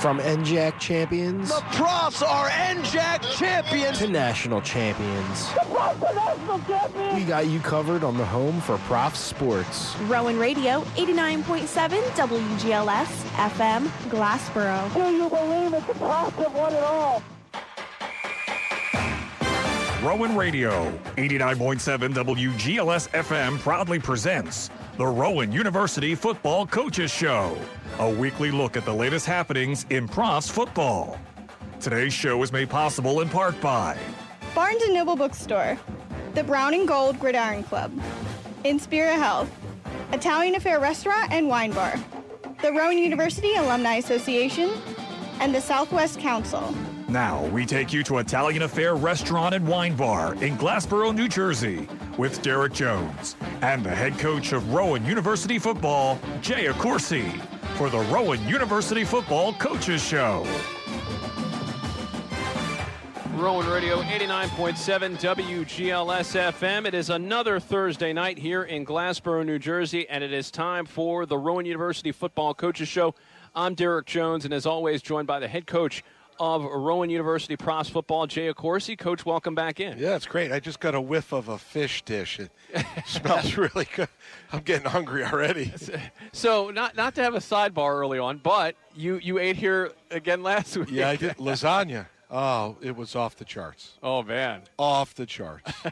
From NJAC champions The Profs are NJAC champions. to national champions, The Profs are national champions. we got you covered on the home for prof sports. Rowan Radio, 89.7 WGLS FM, Glassboro. Do you believe it's the Profs have won it all? Rowan Radio, 89.7 WGLS FM proudly presents the Rowan University Football Coaches Show, a weekly look at the latest happenings in profs football. Today's show is made possible in part by Barnes & Noble Bookstore, the Brown and Gold Gridiron Club, Inspira Health, Italian Affair Restaurant and Wine Bar, the Rowan University Alumni Association, and the Southwest Council. Now we take you to Italian Affair Restaurant and Wine Bar in Glassboro, New Jersey, with Derek Jones and the head coach of Rowan University Football, Jay Accorsi, for the Rowan University Football Coaches Show. Rowan Radio 89.7 WGLS FM. It is another Thursday night here in Glassboro, New Jersey, and it is time for the Rowan University Football Coaches Show. I'm Derek Jones, and as always, joined by the head coach of Rowan University Profs Football, Jay Accorsi. Coach, welcome back in. Yeah, it's great. I just got a whiff of a fish dish. It smells really good. I'm getting hungry already. So, not not to have a sidebar early on, but you you ate here again last week. Yeah, I did lasagna. Oh, it was off the charts. Oh man. Off the charts.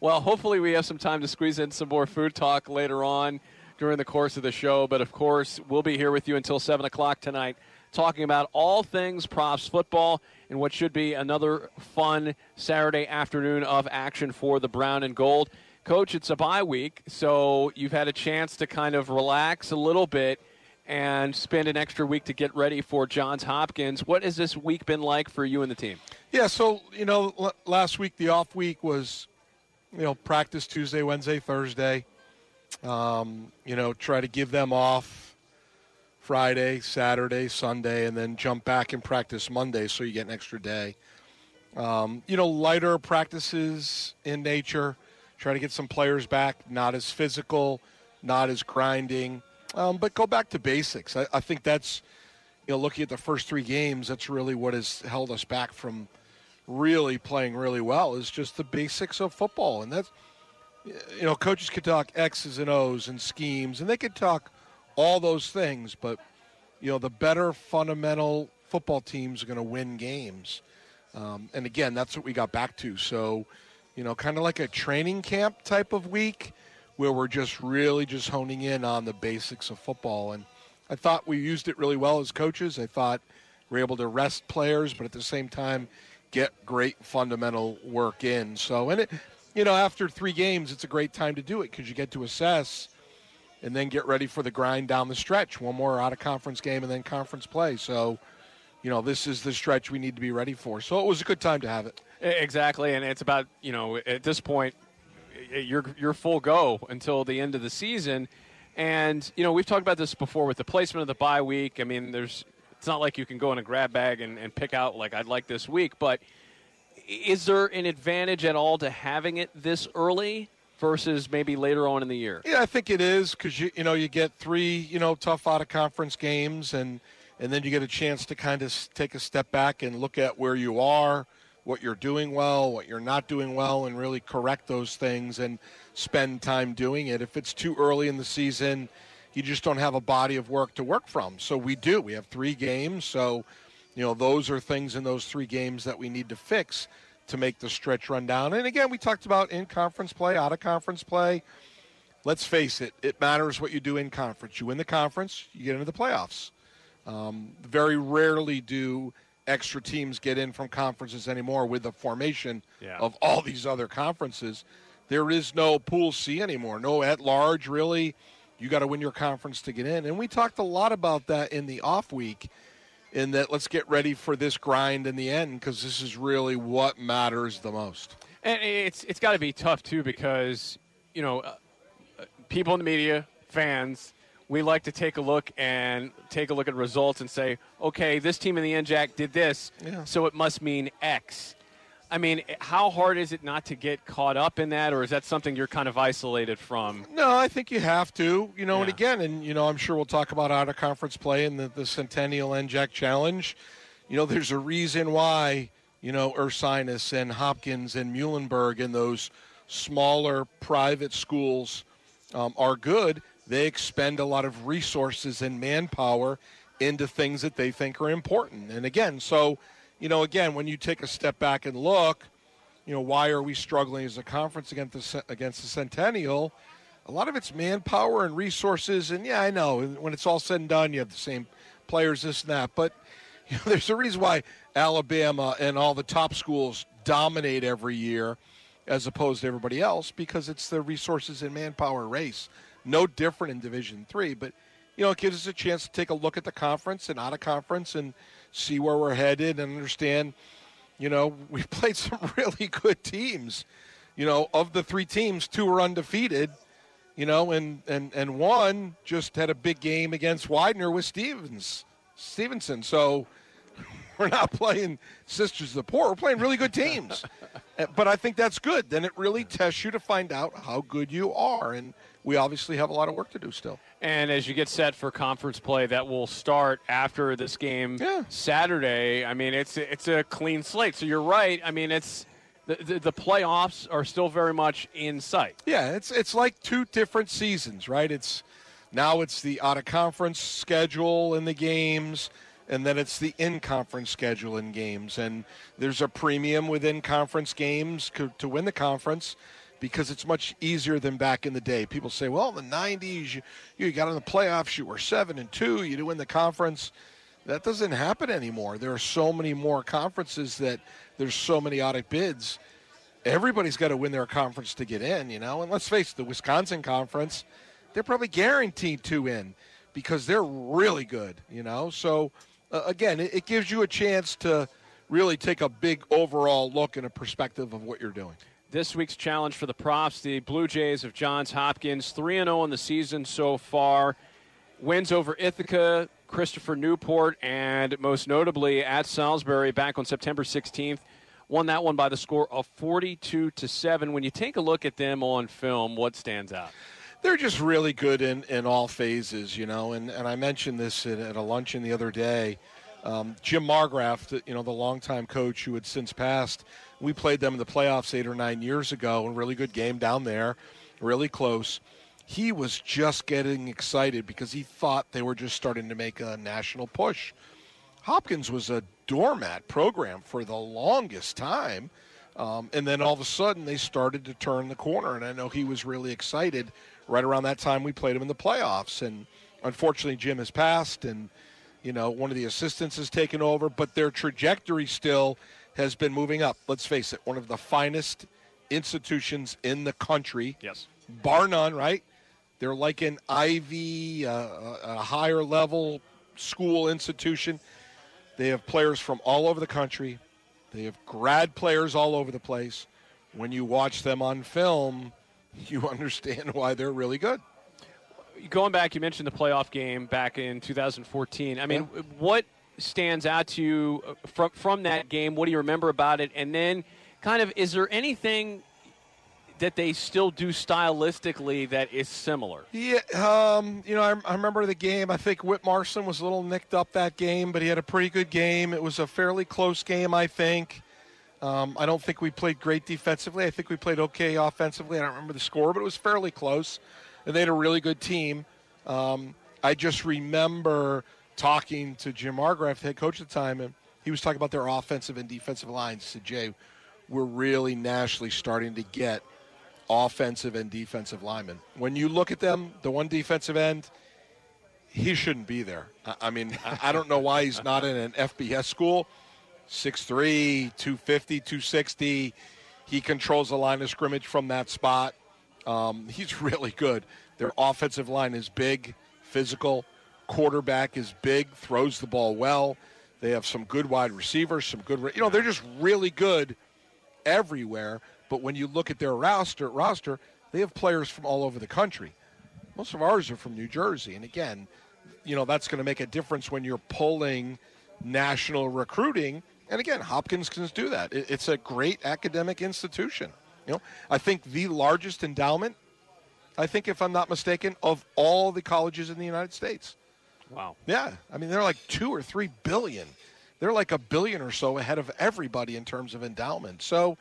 Well, hopefully we have some time to squeeze in some more food talk later on during the course of the show. But of course, we'll be here with you until 7 o'clock tonight talking about all things Profs football and what should be another fun Saturday afternoon of action for the brown and gold. Coach, it's a bye week, so you've had a chance to kind of relax a little bit and spend an extra week to get ready for Johns Hopkins. What has this week been like for you and the team? yeah, so, you know, l- last week, the off week was, you know, practice Tuesday, Wednesday, Thursday. Um, you know, try to give them off Friday, Saturday, Sunday, and then jump back and practice Monday so you get an extra day. Um, you know, lighter practices in nature. Try to get some players back, not as physical, not as grinding, um, but go back to basics. I, I think that's, you know, looking at the first three games, that's really what has held us back from really playing really well is just the basics of football. And that's, you know, coaches could talk X's and O's and schemes, and they could talk all those things, but, you know, the better fundamental football teams are going to win games. Um, and again, that's what we got back to. So, you know, kind of like a training camp type of week where we're just really just honing in on the basics of football. And I thought we used it really well as coaches. I thought we are able to rest players, but at the same time, get great fundamental work in. So, and it, you know, after three games, it's a great time to do it because you get to assess and then get ready for the grind down the stretch. One more out of conference game and then conference play. So, you know, this is the stretch we need to be ready for. So it was a good time to have it. Exactly, and it's about you know at this point you're you're full go until the end of the season, and you know we've talked about this before with the placement of the bye week. I mean, there's it's not like you can go in a grab bag and, and pick out like I'd like this week, but is there an advantage at all to having it this early versus maybe later on in the year? Yeah, I think it is because you you know you get three you know tough out of conference games and and then you get a chance to kind of take a step back and look at where you are, what you're doing well, what you're not doing well, and really correct those things and spend time doing it. If it's too early in the season, you just don't have a body of work to work from. So we do. We have three games, so you know those are things in those three games that we need to fix to make the stretch run down. And again, we talked about in conference play, out of conference play let's face it, it matters what you do in conference. You win the conference, you get into the playoffs. Um, very rarely do extra teams get in from conferences anymore with the formation Yeah. of all these other conferences. There is no pool C anymore, no at large, really. You got to win your conference to get in. And we talked a lot about that in the off week, in that let's get ready for this grind in the end because this is really what matters the most. And it's it's got to be tough too because you know uh, uh, people in the media, fans, we like to take a look and take a look at results and say, okay, this team in the NJAC did this, Yeah. so it must mean X. I mean, how hard is it not to get caught up in that, or is that something you're kind of isolated from? No, I think you have to. You know, and again, and you know, I'm sure we'll talk about out of conference play and the, the Centennial NJAC Challenge. You know, there's a reason why you know Ursinus and Hopkins and Muhlenberg and those smaller private schools um, are good. They expend a lot of resources and manpower into things that they think are important. And again, so you know, again, when you take a step back and look, you know, why are we struggling as a conference against the, against the Centennial? A lot of it's manpower and resources. And yeah, I know when it's all said and done, you have the same players, this and that. But you know, there's a reason why Alabama and all the top schools dominate every year as opposed to everybody else because it's the resources and manpower race. No different in Division Three, but you know, it gives us a chance to take a look at the conference and out of conference and see where we're headed and understand you know, we played some really good teams. You know, of the three teams, two were undefeated. You know, and and and one just had a big game against Widener with Stevens Stevenson. So we're not playing sisters of the poor. We're playing really good teams. Uh, but I think that's good. Then it really tests you to find out how good you are, and we obviously have a lot of work to do still. And as you get set for conference play, that will start after this game Yeah. Saturday. I mean, it's it's a clean slate. So you're right. I mean, it's the, the, the playoffs are still very much in sight. Yeah, it's it's like two different seasons, right? It's now it's the out of conference schedule in the games, and then it's the in conference schedule in games, and there's a premium within conference games co- to win the conference because it's much easier than back in the day. People say, "Well, in the '90s, you, you got in the playoffs, you were seven and two, you do win the conference." That doesn't happen anymore. There are so many more conferences that there's so many audit bids everybody's got to win their conference to get in, you know. And let's face it, the Wisconsin conference, they're probably guaranteed to win because they're really good, you know. So uh, again, it, it gives you a chance to really take a big overall look and a perspective of what you're doing. This week's challenge for the Profs, the Blue Jays of Johns Hopkins, 3 0 in the season so far. Wins over Ithaca, Christopher Newport, and most notably at Salisbury back on September 16th. Won that one by the score of 42 to 7. When you take a look at them on film, what stands out? they're just really good in, in all phases, you know. And, and I mentioned this at, at a luncheon the other day. Um, Jim Margraff, you know, the longtime coach who had since passed, we played them in the playoffs eight or nine years ago. A really good game down there, really close. He was just getting excited because he thought they were just starting to make a national push. Hopkins was a doormat program for the longest time. Um, and then all of a sudden they started to turn the corner. And I know he was really excited right around that time we played him in the playoffs. And unfortunately, Jim has passed, and, you know, one of the assistants has taken over, but their trajectory still has been moving up. Let's face it, one of the finest institutions in the country Yes. bar none, right? They're like an Ivy, uh, a a higher level school institution. They have players from all over the country. They have grad players all over the place. When you watch them on film, you understand why they're really good. Going back, you mentioned the playoff game back in 2014. I mean, what stands out to you uh, from from that game? What do you remember about it? And then, kind of, is there anything that they still do stylistically that is similar? Yeah, um, you know, I, I remember the game. I think Whit Marson was a little nicked up that game, but he had a pretty good game. It was a fairly close game, I think. Um, I don't think we played great defensively. I think we played okay offensively. I don't remember the score, but it was fairly close. And they had a really good team. Um, I just remember talking to Jim Margraff, the head coach at the time, and he was talking about their offensive and defensive lines. He said, Jay, we're really nationally starting to get offensive and defensive linemen. When you look at them, the one defensive end, he shouldn't be there. I, mean, I don't know why he's not in an FBS school. 6'3, 250, 260. He controls the line of scrimmage from that spot. Um, he's really good. Their offensive line is big, physical. Quarterback is big, throws the ball well. They have some good wide receivers, some good, you know, they're just really good everywhere. But when you look at their roster, roster, they have players from all over the country. Most of ours are from New Jersey, and again, you know that's going to make a difference when you're pulling national recruiting And again, Hopkins can do that. It's a great academic institution. You know, I think the largest endowment, I think if I'm not mistaken, of all the colleges in the United States. Wow. Yeah, I mean they're like two or three billion. They're like a billion or so ahead of everybody in terms of endowment. So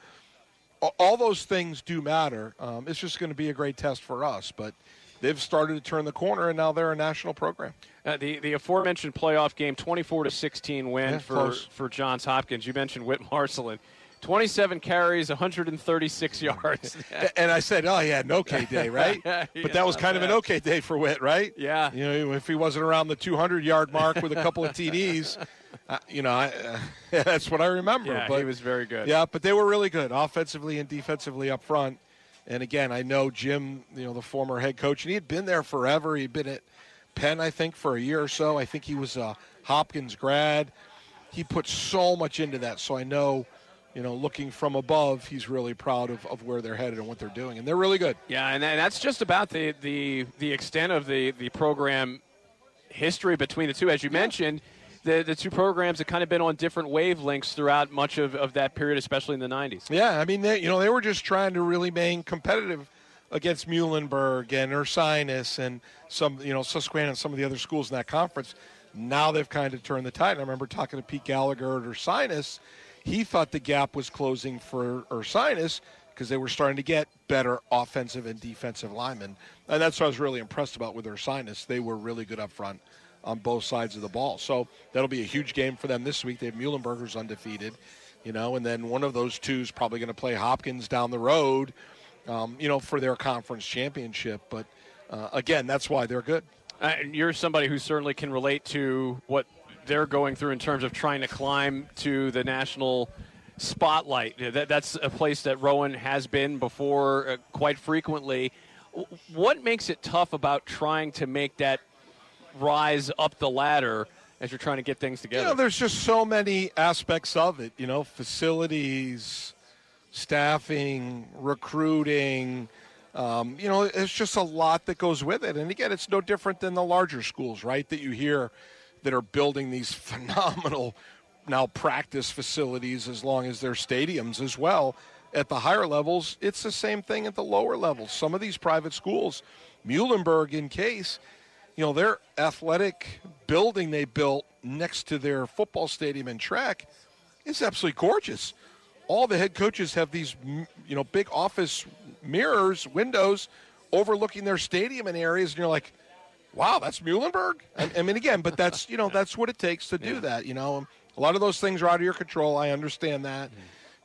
all those things do matter. Um, it's just going to be a great test for us, but they've started to turn the corner, and now they're a national program. Uh, the the aforementioned playoff game, 24 to 16 win Yeah, for close. for Johns Hopkins. You mentioned Whit Marcelin. 27 carries, 136 yards. And I said, "Oh, he had an okay day, right?" Yeah, But that was kind of an okay day for Witt, right? Yeah. You know, if he wasn't around the 200 yard mark with a couple of TDs, uh, you know, I, uh, that's what I remember. Yeah, but, he was very good. Yeah, but they were really good offensively and defensively up front. And again, I know Jim, you know, the former head coach, and he had been there forever. He'd been at Penn, I think, for a year or so. I think he was a Hopkins grad. He put so much into that. So I know, you know, looking from above, he's really proud of, of where they're headed and what they're doing. And they're really good. Yeah, and that- that's just about the, the, the extent of the, the program history between the two. As you mentioned, the, the two programs have kind of been on different wavelengths throughout much of, of that period, especially in the 90s. Yeah, I mean, they, you know, they were just trying to really remain competitive against Muhlenberg and Ursinus and some, you know, Susquehanna and some of the other schools in that conference. Now they've kind of turned the tide. And I remember talking to Pete Gallagher at Ursinus. He thought the gap was closing for Ursinus because they were starting to get better offensive and defensive linemen. And that's what I was really impressed about with Ursinus. They were really good up front on both sides of the ball. So that'll be a huge game for them this week. They have Muhlenberger's undefeated, you know, and then one of those two is probably going to play Hopkins down the road, um, you know, for their conference championship. But uh, again, that's why they're good. And you're somebody who certainly can relate to what they're going through in terms of trying to climb to the national spotlight. That, that's a place that Rowan has been before uh, quite frequently. What makes it tough about trying to make that rise up the ladder as you're trying to get things together? You know, there's just so many aspects of it. You know, facilities, staffing, recruiting. Um, you know, it's just a lot that goes with it. And again, it's no different than the larger schools, right? That you hear that are building these phenomenal now practice facilities as long as they're stadiums as well. At the higher levels, it's the same thing at the lower levels. Some of these private schools, Muhlenberg in case, you know, their athletic building they built next to their football stadium and track is absolutely gorgeous. All the head coaches have these, you know, big office mirrors, windows overlooking their stadium and areas, and you're like, wow, that's Muhlenberg. I, I mean, again, but that's you know that's what it takes to do that. You know, a lot of those things are out of your control. I understand that.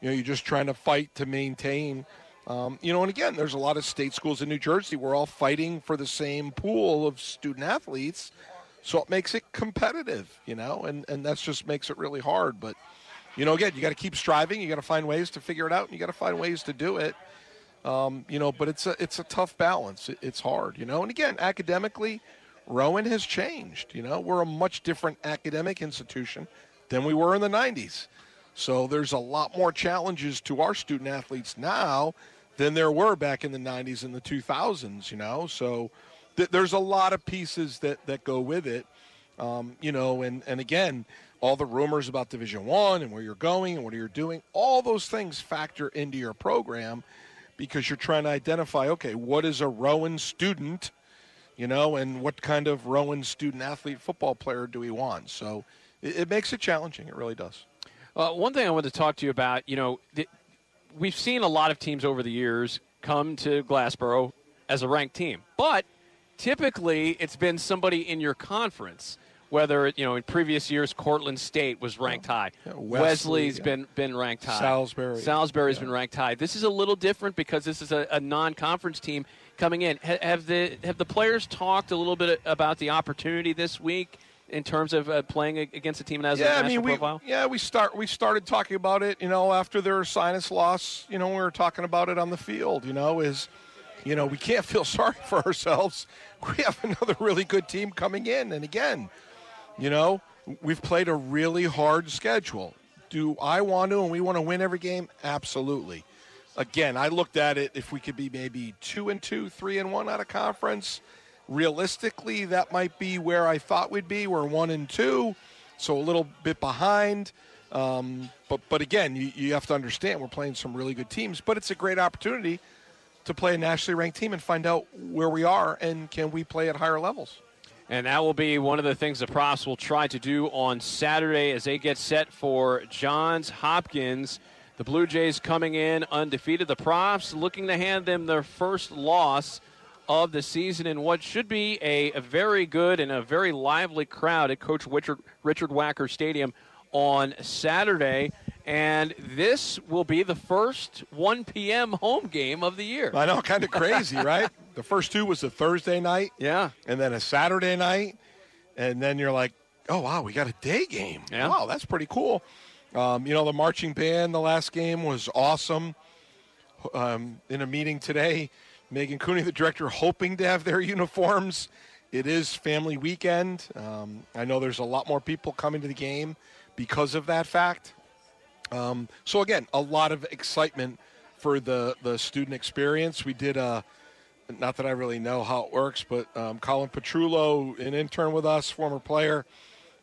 You know, you're just trying to fight to maintain. Um, you know, and again, there's a lot of state schools in New Jersey. We're all fighting for the same pool of student athletes, so it makes it competitive. You know, and and that's just makes it really hard. But you know, again, you got to keep striving. You got to find ways to figure it out, and you got to find ways to do it. Um, you know, but it's a it's a tough balance. It, it's hard, you know. And again, academically, Rowan has changed. You know, we're a much different academic institution than we were in the '90s. So there's a lot more challenges to our student athletes now than there were back in the '90s and the 2000s. You know, so th- there's a lot of pieces that that go with it. Um, you know, and and again, all the rumors about Division One and where you're going and what you're doing, all those things factor into your program because you're trying to identify, okay, what is a Rowan student, you know, and what kind of Rowan student athlete football player do we want? So it, it makes it challenging. It really does. Uh, one thing I wanted to talk to you about, you know, th- we've seen a lot of teams over the years come to Glassboro as a ranked team, but typically it's been somebody in your conference. Whether you know in previous years, Cortland State was ranked high. Yeah, Wesley, Wesley's yeah. been been ranked high. Salisbury. Salisbury's Yeah. been ranked high. This is a little different because this is a, a non-conference team coming in. Have the have the players talked a little bit about the opportunity this week in terms of uh, playing against a team that has a yeah, I national mean, we profile? yeah we start we started talking about it. You know, after Ursinus loss, you know, we were talking about it on the field. You know, is you know we can't feel sorry for ourselves. We have another really good team coming in, and again, you know, we've played a really hard schedule. Do I want to and we want to win every game? Absolutely. Again, I looked at it if we could be maybe two and two, three and one out of conference. Realistically, that might be where I thought we'd be. We're one and two. so a little bit behind. Um, but but again, you, you have to understand we're playing some really good teams, but it's a great opportunity to play a nationally ranked team and find out where we are and can we play at higher levels. And that will be one of the things the Profs will try to do on Saturday as they get set for Johns Hopkins. The Blue Jays coming in undefeated. The Profs looking to hand them their first loss of the season in what should be a, a very good and a very lively crowd at Coach Richard, Richard Wacker Stadium on Saturday. And this will be the first 1 p.m. home game of the year. I know, kind of crazy, right? The first two was a Thursday night. Yeah. And then a Saturday night. And then you're like, oh, wow, we got a day game. Yeah. Wow, that's pretty cool. Um, you know, the marching band, the last game was awesome. Um, in a meeting today, Megan Cooney, the director, hoping to have their uniforms. It is family weekend. Um, I know there's a lot more people coming to the game because of that fact. Um, so again, a lot of excitement for the the student experience. We did a, not that I really know how it works, but um, Colin Petrullo, an intern with us, former player,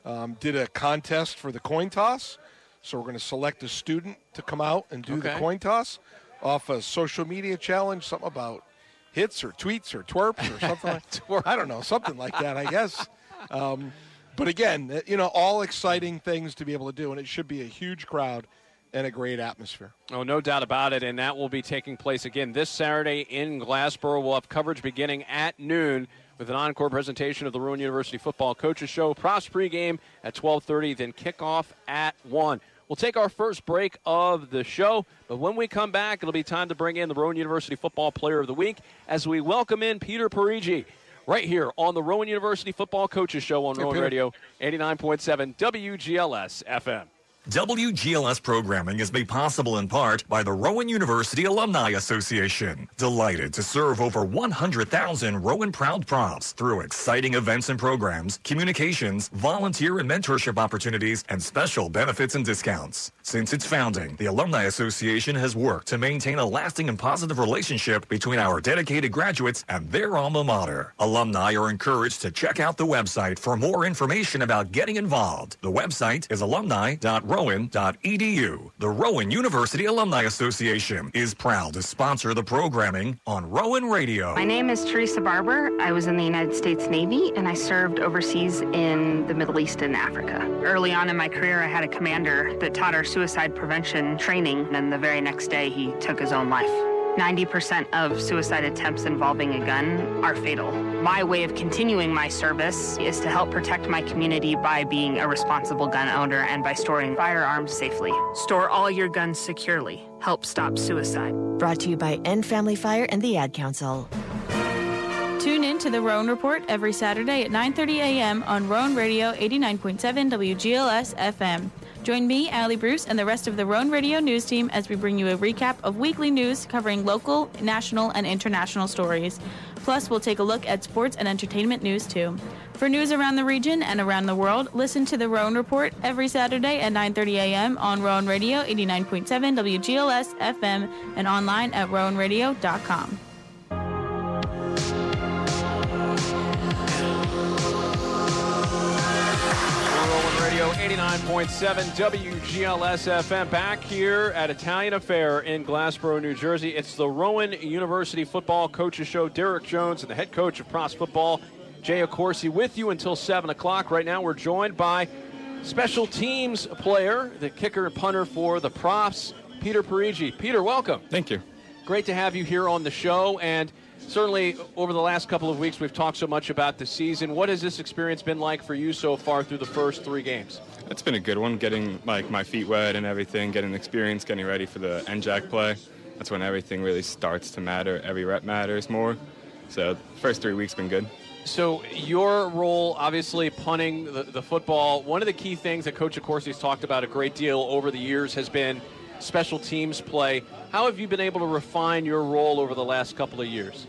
um, did a contest for the coin toss. So we're going to select a student to come out and do the coin toss off a social media challenge, something about hits or tweets or twerps or something. like, I don't know, something like that, I guess. Um, but again, uh, you know, all exciting things to be able to do, and it should be a huge crowd and a great atmosphere. Oh, no doubt about it. And that will be taking place again this Saturday in Glassboro. We'll have coverage beginning at noon with an encore presentation of the Rowan University Football Coaches Show. Profs pregame at 12:30, then kickoff at 1. We'll take our first break of the show, but when we come back, it'll be time to bring in the Rowan University Football Player of the Week as we welcome in Peter Parigi right here on the Rowan University Football Coaches Show on Hey, Rowan Peter. Radio 89.7 WGLS FM. WGLS programming is made possible in part by the Rowan University Alumni Association. Delighted to serve over 100,000 Rowan Proud Profs through exciting events and programs, communications, volunteer and mentorship opportunities, and special benefits and discounts. Since its founding, the Alumni Association has worked to maintain a lasting and positive relationship between our dedicated graduates and their alma mater. Alumni are encouraged to check out the website for more information about getting involved. The website is alumni.rowan.edu. The Rowan University Alumni Association is proud to sponsor the programming on Rowan Radio. My name is Teresa Barber. I was in the United States Navy and I served overseas in the Middle East and Africa. Early on in my career, I had a commander that taught our suicide prevention training, and the very next day, he took his own life. 90% of suicide attempts involving a gun are fatal. My way of continuing my service is to help protect my community by being a responsible gun owner and by storing firearms safely. Store all your guns securely. Help stop suicide. Brought to you by End Family Fire and the Ad Council. Tune in to the Rowan Report every Saturday at 9:30 a.m. on Rowan Radio 89.7 WGLS FM. Join me, Allie Bruce, and the rest of the Rowan Radio news team as we bring you a recap of weekly news covering local, national, and international stories. Plus, we'll take a look at sports and entertainment news too. For news around the region and around the world, listen to the Rowan Report every Saturday at 9:30 a.m. on Rowan Radio 89.7 WGLS FM and online at rowanradio.com. 89.7 WGLS FM back here at Italian Affair in Glassboro, New Jersey. It's the Rowan University Football Coaches Show. Derek Jones and the head coach of Profs Football, Jay Accorsi, with you until 7 o'clock. Right now, we're joined by special teams player, the kicker and punter for the Profs, Peter Parigi. Peter, welcome. Thank you. Great to have you here on the show. And certainly over the last couple of weeks, we've talked so much about the season. What has this experience been like for you so far through the first three games? It's been a good one, getting like my feet wet and everything, getting experience, getting ready for the NJAC play. That's when everything really starts to matter. Every rep matters more. So first three weeks been good. So your role, obviously punting the, the football. One of the key things that Coach Accorsi's talked about a great deal over the years has been special teams play. How have you been able to refine your role over the last couple of years?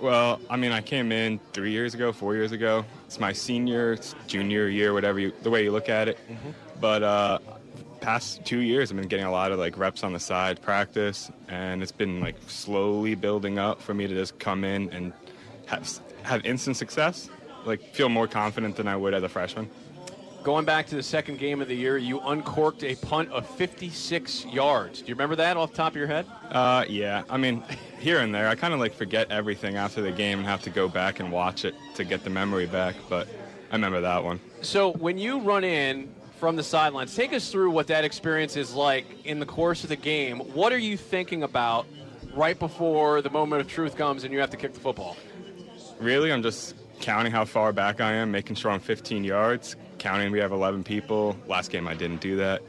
Well, I mean, I came in three years ago, four years ago. It's my senior, it's junior year, whatever you, the way you look at it. But uh, past two years, I've been getting a lot of like reps on the side, practice, and it's been like slowly building up for me to just come in and have have instant success. Like feel more confident than I would as a freshman. Going back to the second game of the year, you uncorked a punt of 56 yards. Do you remember that off the top of your head? Uh, yeah. I mean, here and there, I kind of like forget everything after the game and have to go back and watch it to get the memory back. But I remember that one. So when you run in from the sidelines, take us through what that experience is like in the course of the game. What are you thinking about right before the moment of truth comes and you have to kick the football? Really, I'm just counting how far back I am, making sure I'm 15 yards, counting we have 11 people. Last game I didn't do that.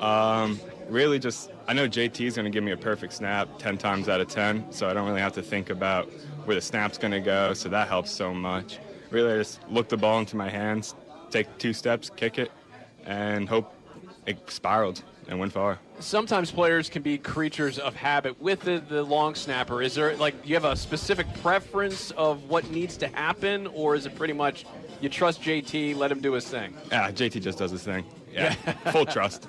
Um, really, just I know JT is going to give me a perfect snap 10 times out of 10, so I don't really have to think about where the snap's going to go. So that helps so much. Really, I just look the ball into my hands, take two steps, kick it, and hope it spiraled and went far. Sometimes players can be creatures of habit with the, the long snapper. Is there like do you have a specific preference of what needs to happen, or is it pretty much you trust JT, let him do his thing? Yeah, JT just does his thing. Yeah, full trust.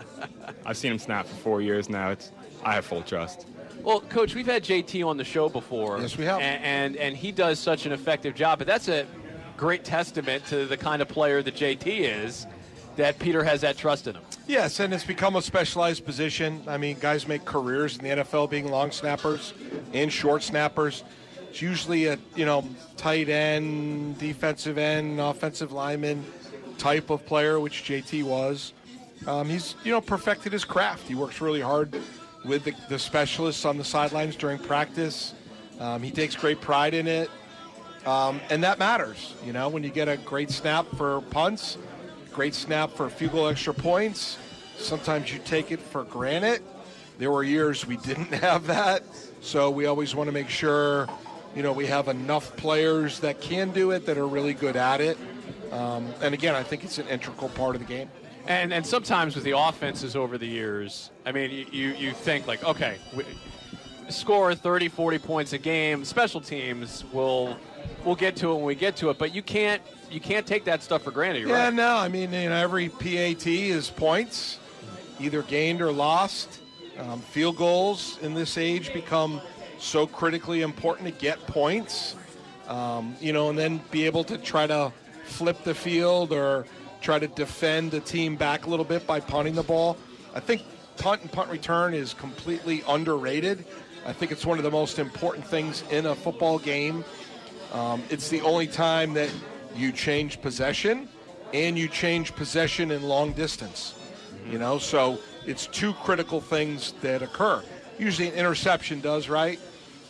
I've seen him snap for four years now. It's I have full trust. Well, Coach, we've had JT on the show before. Yes, we have. And, and and he does such an effective job. But that's a great testament to the kind of player that JT is. That Peter has that trust in him. Yes, and it's become a specialized position. I mean, guys make careers in the NFL being long snappers and short snappers. It's usually a you know tight end, defensive end, offensive lineman type of player, which JT was. Um, he's you know perfected his craft. He works really hard with the, the specialists on the sidelines during practice. Um, he takes great pride in it, um, and that matters. You know, when you get a great snap for punts, great snap for field goal extra points. Sometimes you take it for granted. There were years we didn't have that, so we always want to make sure, you know, we have enough players that can do it that are really good at it. Um, and again, I think it's an integral part of the game. And and sometimes with the offenses over the years, I mean, you you, you think like, okay, we, score 30, 40 points a game. Special teams will we'll get to it when we get to it, but you can't you can't take that stuff for granted. Yeah, right. no, I mean, you know, every PAT is points, either gained or lost. Um, field goals in this age become so critically important to get points, um, you know, and then be able to try to flip the field or try to defend the team back a little bit by punting the ball. I think punt and punt return is completely underrated. I think it's one of the most important things in a football game. Um, it's the only time that you change possession and you change possession in long distance. You know, so it's two critical things that occur. Usually an interception does, right?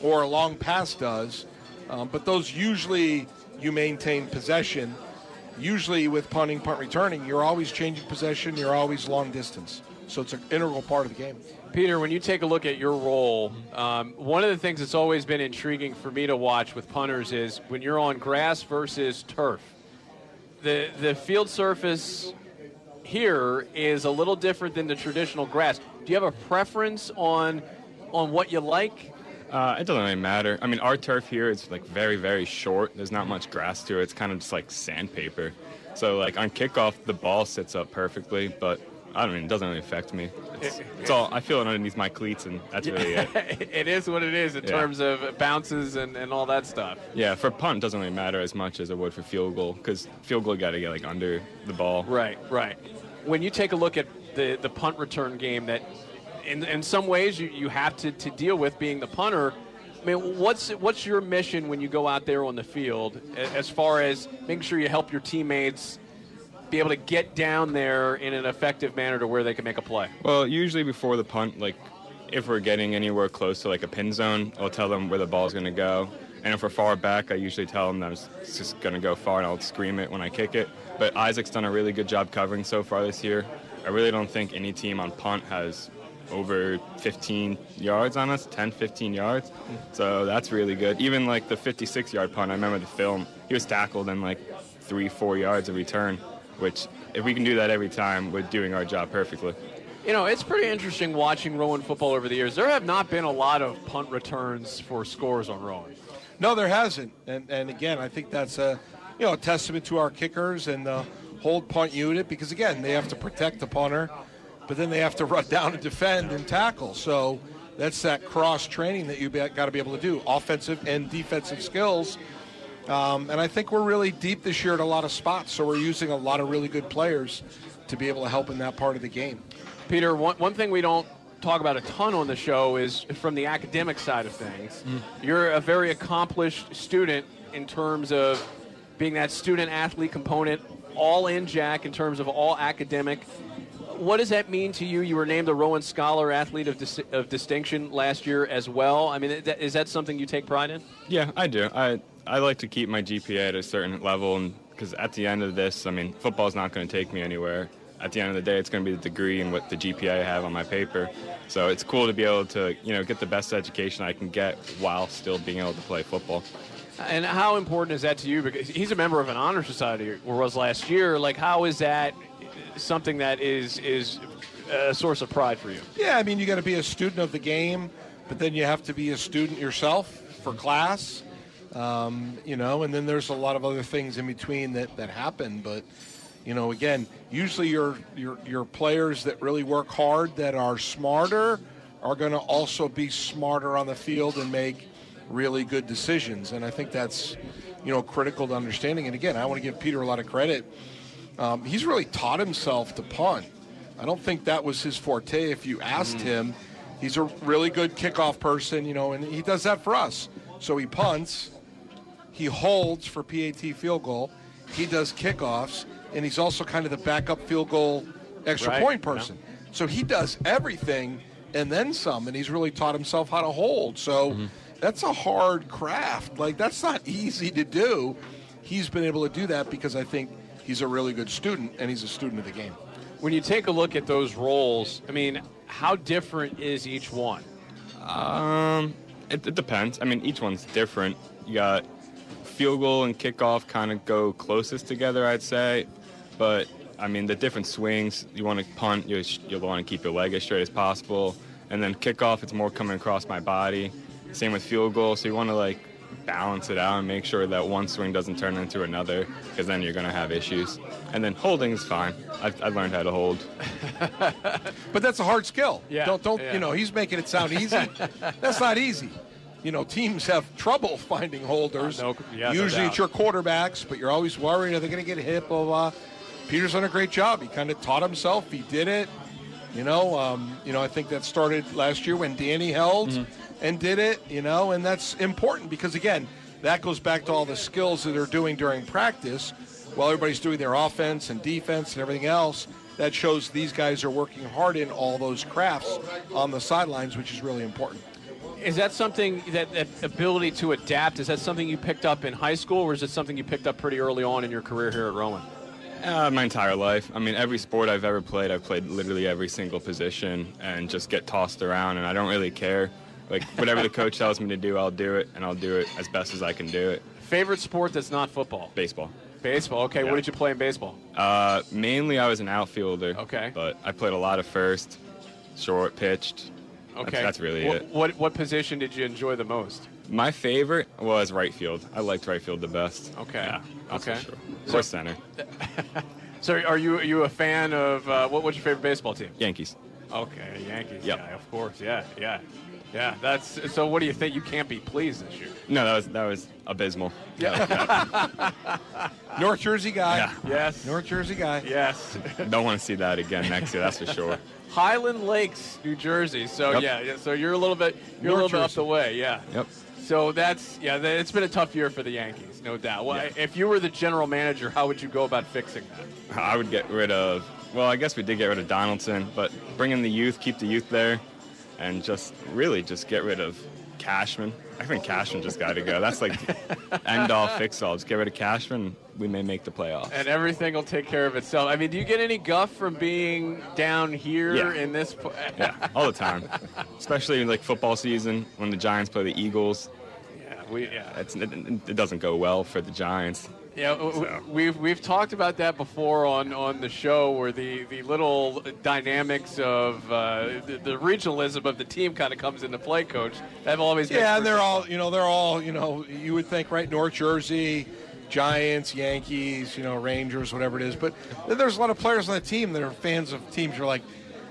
Or a long pass does. Um, but those usually you maintain possession. Usually with punting, punt returning, you're always changing possession, you're always long distance. So it's an integral part of the game. Peter, when you take a look at your role, um, one of the things that's always been intriguing for me to watch with punters is when you're on grass versus turf. The the field surface here is a little different than the traditional grass. Do you have a preference on on what you like? Uh, it doesn't really matter. I mean, our turf here is like very, very short. There's not much grass to it. It's kind of just like sandpaper. So like on kickoff, the ball sits up perfectly, but I don't mean it doesn't really affect me. It's, it's all I feel it underneath my cleats, and that's really it. it is what it is in Yeah. terms of bounces and, and all that stuff. Yeah, for punt, doesn't really matter as much as it would for field goal because field goal you got to get like under the ball. Right, right. When you take a look at the, the punt return game, that in, in some ways you, you have to, to deal with being the punter. I mean, what's what's your mission when you go out there on the field, as far as making sure you help your teammates be able to get down there in an effective manner to where they can make a play? Well, usually before the punt, like if we're getting anywhere close to like a pin zone, I'll tell them where the ball's going to go. And if we're far back, I usually tell them that it's just going to go far, and I'll scream it when I kick it. But Isaac's done a really good job covering so far this year. I really don't think any team on punt has over 15 yards on us, 10, 15 yards. So that's really good. Even like the 56 yard punt, I remember the film, he was tackled in like three, four yards of return, which if we can do that every time, we're doing our job perfectly. You know, it's pretty interesting watching Rowan football over the years. There have not been a lot of punt returns for scores on Rowan. No, there hasn't. And and again, I think that's a you know a testament to our kickers and the hold punt unit because again they have to protect the punter, but then they have to run down and defend and tackle. So that's that cross training that you've got to be able to do, offensive and defensive skills. Um, and I think we're really deep this year at a lot of spots, so we're using a lot of really good players to be able to help in that part of the game. Peter, one, one thing we don't talk about a ton on the show is from the academic side of things. Mm. You're a very accomplished student in terms of being that student athlete component, all NJAC in terms of all academic. What does that mean to you? You were named a Rowan Scholar Athlete of, dis- of Distinction last year as well. I mean, is that something you take pride in? Yeah, I do. I I like to keep my GPA at a certain level, and because at the end of this, I mean, football's not going to take me anywhere. At the end of the day, it's going to be the degree and what the GPA I have on my paper. So it's cool to be able to, you know, get the best education I can get while still being able to play football. And how important is that to you? Because he's a member of an honor society, or was last year. Like, how is that something that is is a source of pride for you? Yeah, I mean, you got to be a student of the game, but then you have to be a student yourself for class. Um, you know, and then there's a lot of other things in between that, that happen. But, you know, again, usually your, your, your players that really work hard, that are smarter, are going to also be smarter on the field and make really good decisions. And I think that's, you know, critical to understanding. And again, I want to give Peter a lot of credit. Um, he's really taught himself to punt. I don't think that was his forte. If you asked him, he's a really good kickoff person, you know, and he does that for us. So he punts, he holds for PAT field goal, he does kickoffs, and he's also kind of the backup field goal extra Right, point person. So he does everything and then some, and he's really taught himself how to hold. So that's a hard craft. Like that's not easy to do. He's been able to do that because I think he's a really good student and he's a student of the game. When you take a look at those roles, I mean, how different is each one? Um, it, it depends. I mean, each one's different. You got field goal and kickoff kind of go closest together, I'd say. But I mean, the different swings. You want to punt, you you'll want to keep your leg as straight as possible, and then kickoff, it's more coming across my body. Same with field goal. So you want to like balance it out and make sure that one swing doesn't turn into another, because then you're gonna have issues. And then holding is fine. I've, I've learned how to hold. But that's a hard skill. Yeah, Don't don't yeah. you know? He's making it sound easy. that's not easy. You know, teams have trouble finding holders. Uh, no- yeah, Usually doubt. it's your quarterbacks, but you're always worried are they going to get hit? Blah, blah blah. Peter's done a great job. He kind of taught himself. He did it. You know, um, you know. I think that started last year when Danny held Mm-hmm. and did it. You know, and that's important because again, that goes back to all the skills that they're doing during practice, while everybody's doing their offense and defense and everything else. That shows these guys are working hard in all those crafts on the sidelines, which is really important. Is that something that, that ability to adapt? Is that something you picked up in high school, or is it something you picked up pretty early on in your career here at Rowan? Uh, my entire life. I mean, every sport I've ever played, I've played literally every single position and just get tossed around, and I don't really care. Like, whatever the coach tells me to do, I'll do it, and I'll do it as best as I can do it. Favorite sport that's not football? Baseball. Baseball. Okay. Yeah. What did you play in baseball? Uh, mainly, I was an outfielder. Okay. But I played a lot of first, short, pitched. Okay. That's, that's really what, it. What what position did you enjoy the most? My favorite was right field. I liked right field the best. Okay. Yeah, Okay. sure. So- Or center. So, are you are you a fan of uh, what? What's your favorite baseball team? Yankees. Okay, Yankees. Yep. guy, of course. Yeah, yeah, yeah. That's so. What do you think? You can't be pleased this year. No, that was that was abysmal. Yeah. North Jersey guy. Yeah. Yes. North Jersey guy. Yes. Don't want to see that again next year. That's for sure. Highland Lakes, New Jersey. So Yep. yeah, yeah, so you're a little bit you're a North little bit up the way. Yeah. Yep. So that's yeah. It's been a tough year for the Yankees, no doubt. Well, if you were the general manager, how would you go about fixing that? I would get rid of. Well, I guess we did get rid of Donaldson, but bring in the youth, keep the youth there, and just really just get rid of Cashman. I think Cashman just got to go. That's like end all fix all. Just get rid of Cashman. We may make the playoffs. And everything will take care of itself. I mean, do you get any guff from being down here Yeah. in this? Yeah, all the time, especially in like football season when the Giants play the Eagles. yeah, we yeah. It's, it, it doesn't go well for the Giants. Yeah, So. we've we've talked about that before on, on the show, where the, the little dynamics of uh, the, the regionalism of the team kind of comes into play. Coach, that always Yeah, and they're all you know they're all you know you would think right North Jersey, Giants, Yankees, you know Rangers, whatever it is. But there's a lot of players on the team that are fans of teams. You're like,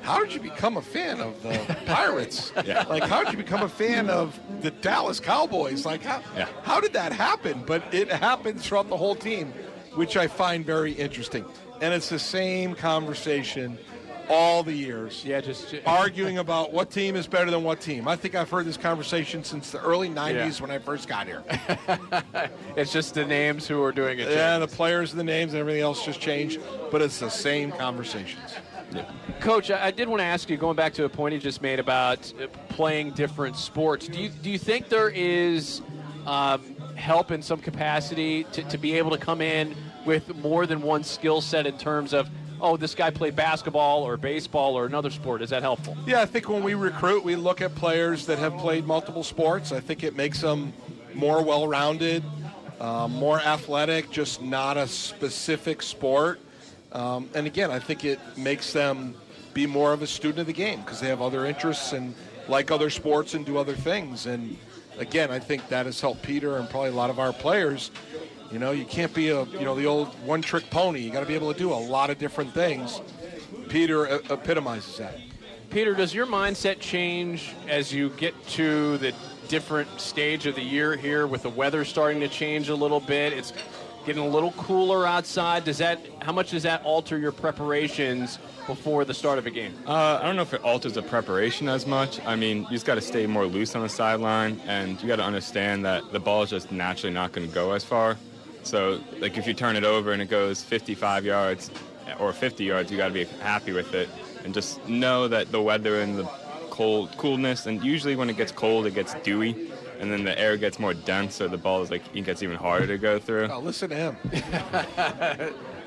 how did you become a fan of the Pirates? Yeah. Like, how did you become a fan of the Dallas Cowboys? Like, how, Yeah. how did that happen? But it happens throughout the whole team, which I find very interesting. And it's the same conversation all the years. Yeah, just arguing about what team is better than what team. I think I've heard this conversation since the early 90s Yeah. when I first got here. it's just the names who are doing it. Yeah, the players and the names and everything else just changed, but it's the same conversations. Coach, I I did want to ask you, going back to a point you just made about uh, playing different sports. Do you do you think there is um, help in some capacity to, to be able to come in with more than one skill set in terms of, oh, this guy played basketball or baseball or another sport? Is that helpful? Yeah, I think when we recruit, we look at players that have played multiple sports. I think it makes them more well rounded, uh, more athletic, just not a specific sport. Um, and again, I think it makes them be more of a student of the game because they have other interests and like other sports and do other things. And again, I think that has helped Peter and probably a lot of our players. You know, you can't be a you know the old one-trick pony. You got to be able to do a lot of different things. Peter epitomizes that. Peter, does your mindset change as you get to the different stage of the year here with the weather starting to change a little bit? It's getting a little cooler outside. Does that how much does that alter your preparations before the start of a game? Uh, I don't know if it alters the preparation as much. I mean, you just got to stay more loose on the sideline, and you got to understand that the ball is just naturally not going to go as far. So, like, if you turn it over and it goes 55 yards or 50 yards, you got to be happy with it, and just know that the weather and the cold coolness, and usually when it gets cold, it gets dewy. And then the air gets more dense, so the ball is like it gets even harder to go through. Oh, listen to him.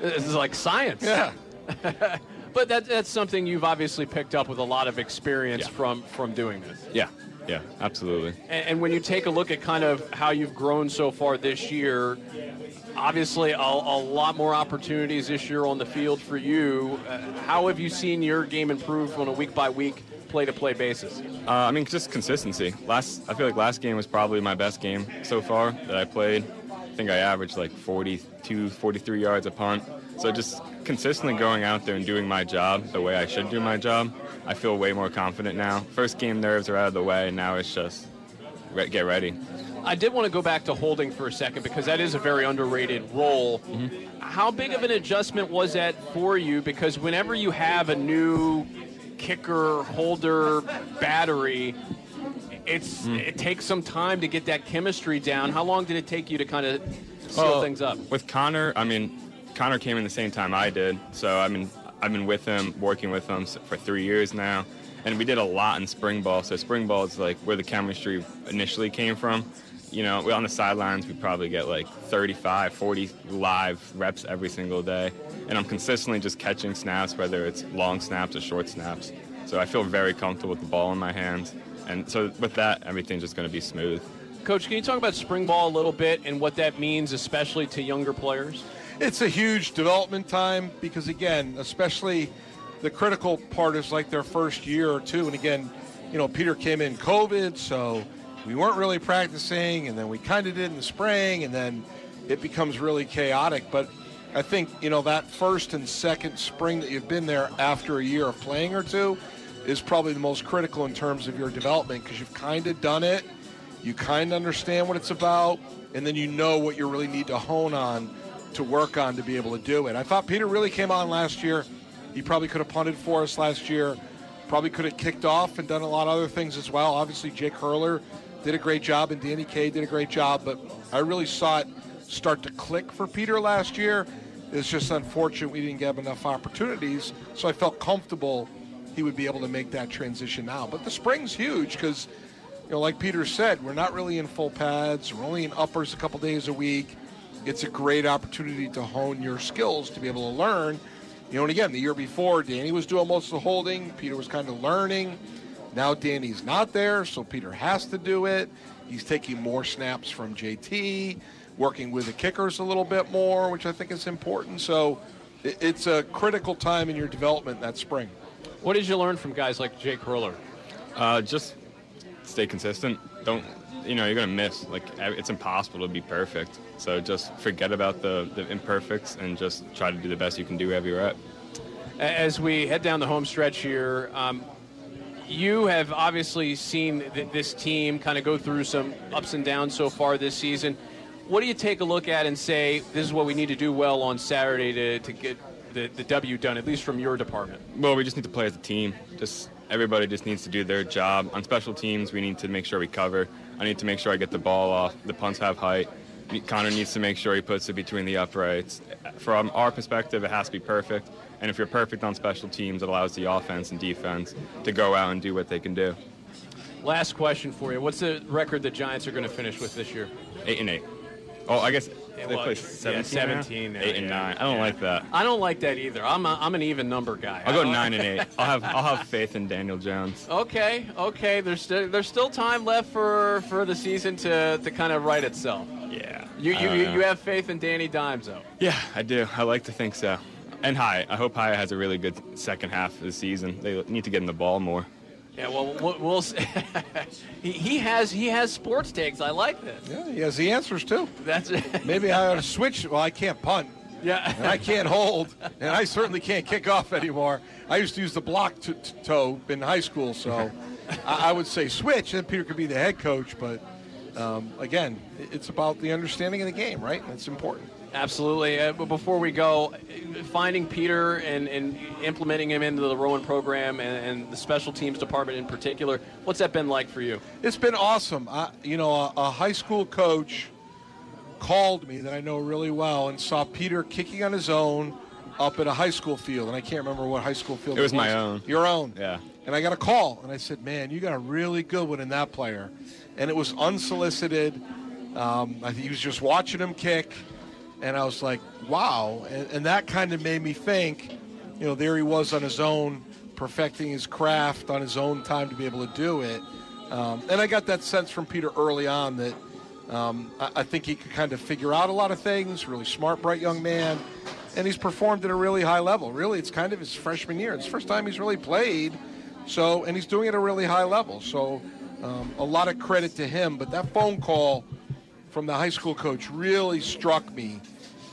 this is like science. Yeah. but that, that's something you've obviously picked up with a lot of experience from from doing this. Yeah, yeah, absolutely. And, and when you take a look at kind of how you've grown so far this year, obviously a, a lot more opportunities this year on the field for you. Uh, how have you seen your game improve on a week by week, play to play basis? Uh, I mean, just consistency. Last, I feel like last game was probably my best game so far that I played. I think I averaged like 42, 43 yards a punt. So just consistently going out there and doing my job the way I should do my job. I feel way more confident now. First game nerves are out of the way, and now it's just re- get ready. I did want to go back to holding for a second because that is a very underrated role. How big of an adjustment was that for you? Because whenever you have a new kicker, holder, battery, it's hmm. it takes some time to get that chemistry down. How long did it take you to kind of seal Well, things up? With Connor, I mean, Connor came in the same time I did, so I mean, I've been with him, working with him for three years now, and we did a lot in spring ball. So spring ball is like where the chemistry initially came from. You know, we on the sidelines, we probably get like 35, 40 live reps every single day, and I'm consistently just catching snaps, whether it's long snaps or short snaps. So I feel very comfortable with the ball in my hands, and so with that, everything's just going to be smooth. Coach, can you talk about spring ball a little bit and what that means, especially to younger players? It's a huge development time because, again, especially the critical part is like their first year or two. And again, you know, Peter came in COVID, so we weren't really practicing, and then we kind of did in the spring, and then it becomes really chaotic. But I think, you know, that first and second spring that you've been there after a year of playing or two is probably the most critical in terms of your development because you've kind of done it, you kind of understand what it's about, and then you know what you really need to hone on to work on to be able to do it. I thought Peter really came on last year. He probably could have punted for us last year. Probably could have kicked off and done a lot of other things as well. Obviously, Jake Hurler did a great job, and Danny Kaye did a great job. But I really saw it start to click for Peter last year. It's just unfortunate we didn't give him enough opportunities. So I felt comfortable he would be able to make that transition now. But the spring's huge because, you know, like Peter said, we're not really in full pads. We're only in uppers a couple days a week it's a great opportunity to hone your skills to be able to learn. You know, and again, the year before, Danny was doing most of the holding. Peter was kind of learning. Now Danny's not there, so Peter has to do it. He's taking more snaps from JT, working with the kickers a little bit more, which I think is important. So it's a critical time in your development that spring. What did you learn from guys like Jake Hurler? Uh, just stay consistent. Don't you know you're gonna miss. Like it's impossible to be perfect. So just forget about the, the imperfects and just try to do the best you can do every rep. as we head down the home stretch here, um, you have obviously seen th- this team kind of go through some ups and downs so far this season. What do you take a look at and say, this is what we need to do well on Saturday to, to get the, the W done, at least from your department? Well, we just need to play as a team. Just everybody just needs to do their job. On special teams, we need to make sure we cover. I need to make sure I get the ball off. The punts have height. Connor needs to make sure he puts it between the uprights. From our perspective, it has to be perfect. And if you're perfect on special teams, it allows the offense and defense to go out and do what they can do. Last question for you. What's the record the Giants are going to finish with this year? Eight and eight. Oh, I guess they well, play yeah, 17. 17 now? now, Eight and yeah. nine. I don't Yeah. like that. I don't like that either. I'm, a, I'm an even number guy. I'll go nine and eight. I'll have I'll have faith in Daniel Jones. Okay, okay. There's still there's still time left for, for the season to, to kind of right itself. Yeah. You you, you, you have faith in Danny Dimes though. Yeah, I do. I like to think so. And Hyatt. I hope Hyatt has a really good second half of the season. They need to get in the ball more. Yeah, well, we'll, we'll he, he has he has sports takes. I like this. Yeah, he has the answers too. That's it. Maybe I ought to switch. Well, I can't punt. Yeah. And I can't hold, and I certainly can't kick off anymore. I used to use the block t- t- toe in high school, so I, I would say switch, and Peter could be the head coach. But um, again, it's about the understanding of the game, right? That's important. Absolutely. Uh, but before we go, finding Peter and, and implementing him into the Rowan program and, and the special teams department in particular, what's that been like for you? It's been awesome. I, you know, a, a high school coach called me that I know really well and saw Peter kicking on his own up at a high school field, and I can't remember what high school field It was my own. Your own. Yeah. And I got a call, and I said, "Man, you got a really good one in that player," and it was unsolicited. Um, I think he was just watching him kick, and I was like, "Wow!" And, and that kind of made me think. You know, there he was on his own, perfecting his craft on his own time to be able to do it. Um, and I got that sense from Peter early on that um, I, I think he could kind of figure out a lot of things. Really smart, bright young man, and he's performed at a really high level. Really, it's kind of his freshman year. It's the first time he's really played. So, and he's doing it at a really high level. So, um, a lot of credit to him. But that phone call from the high school coach really struck me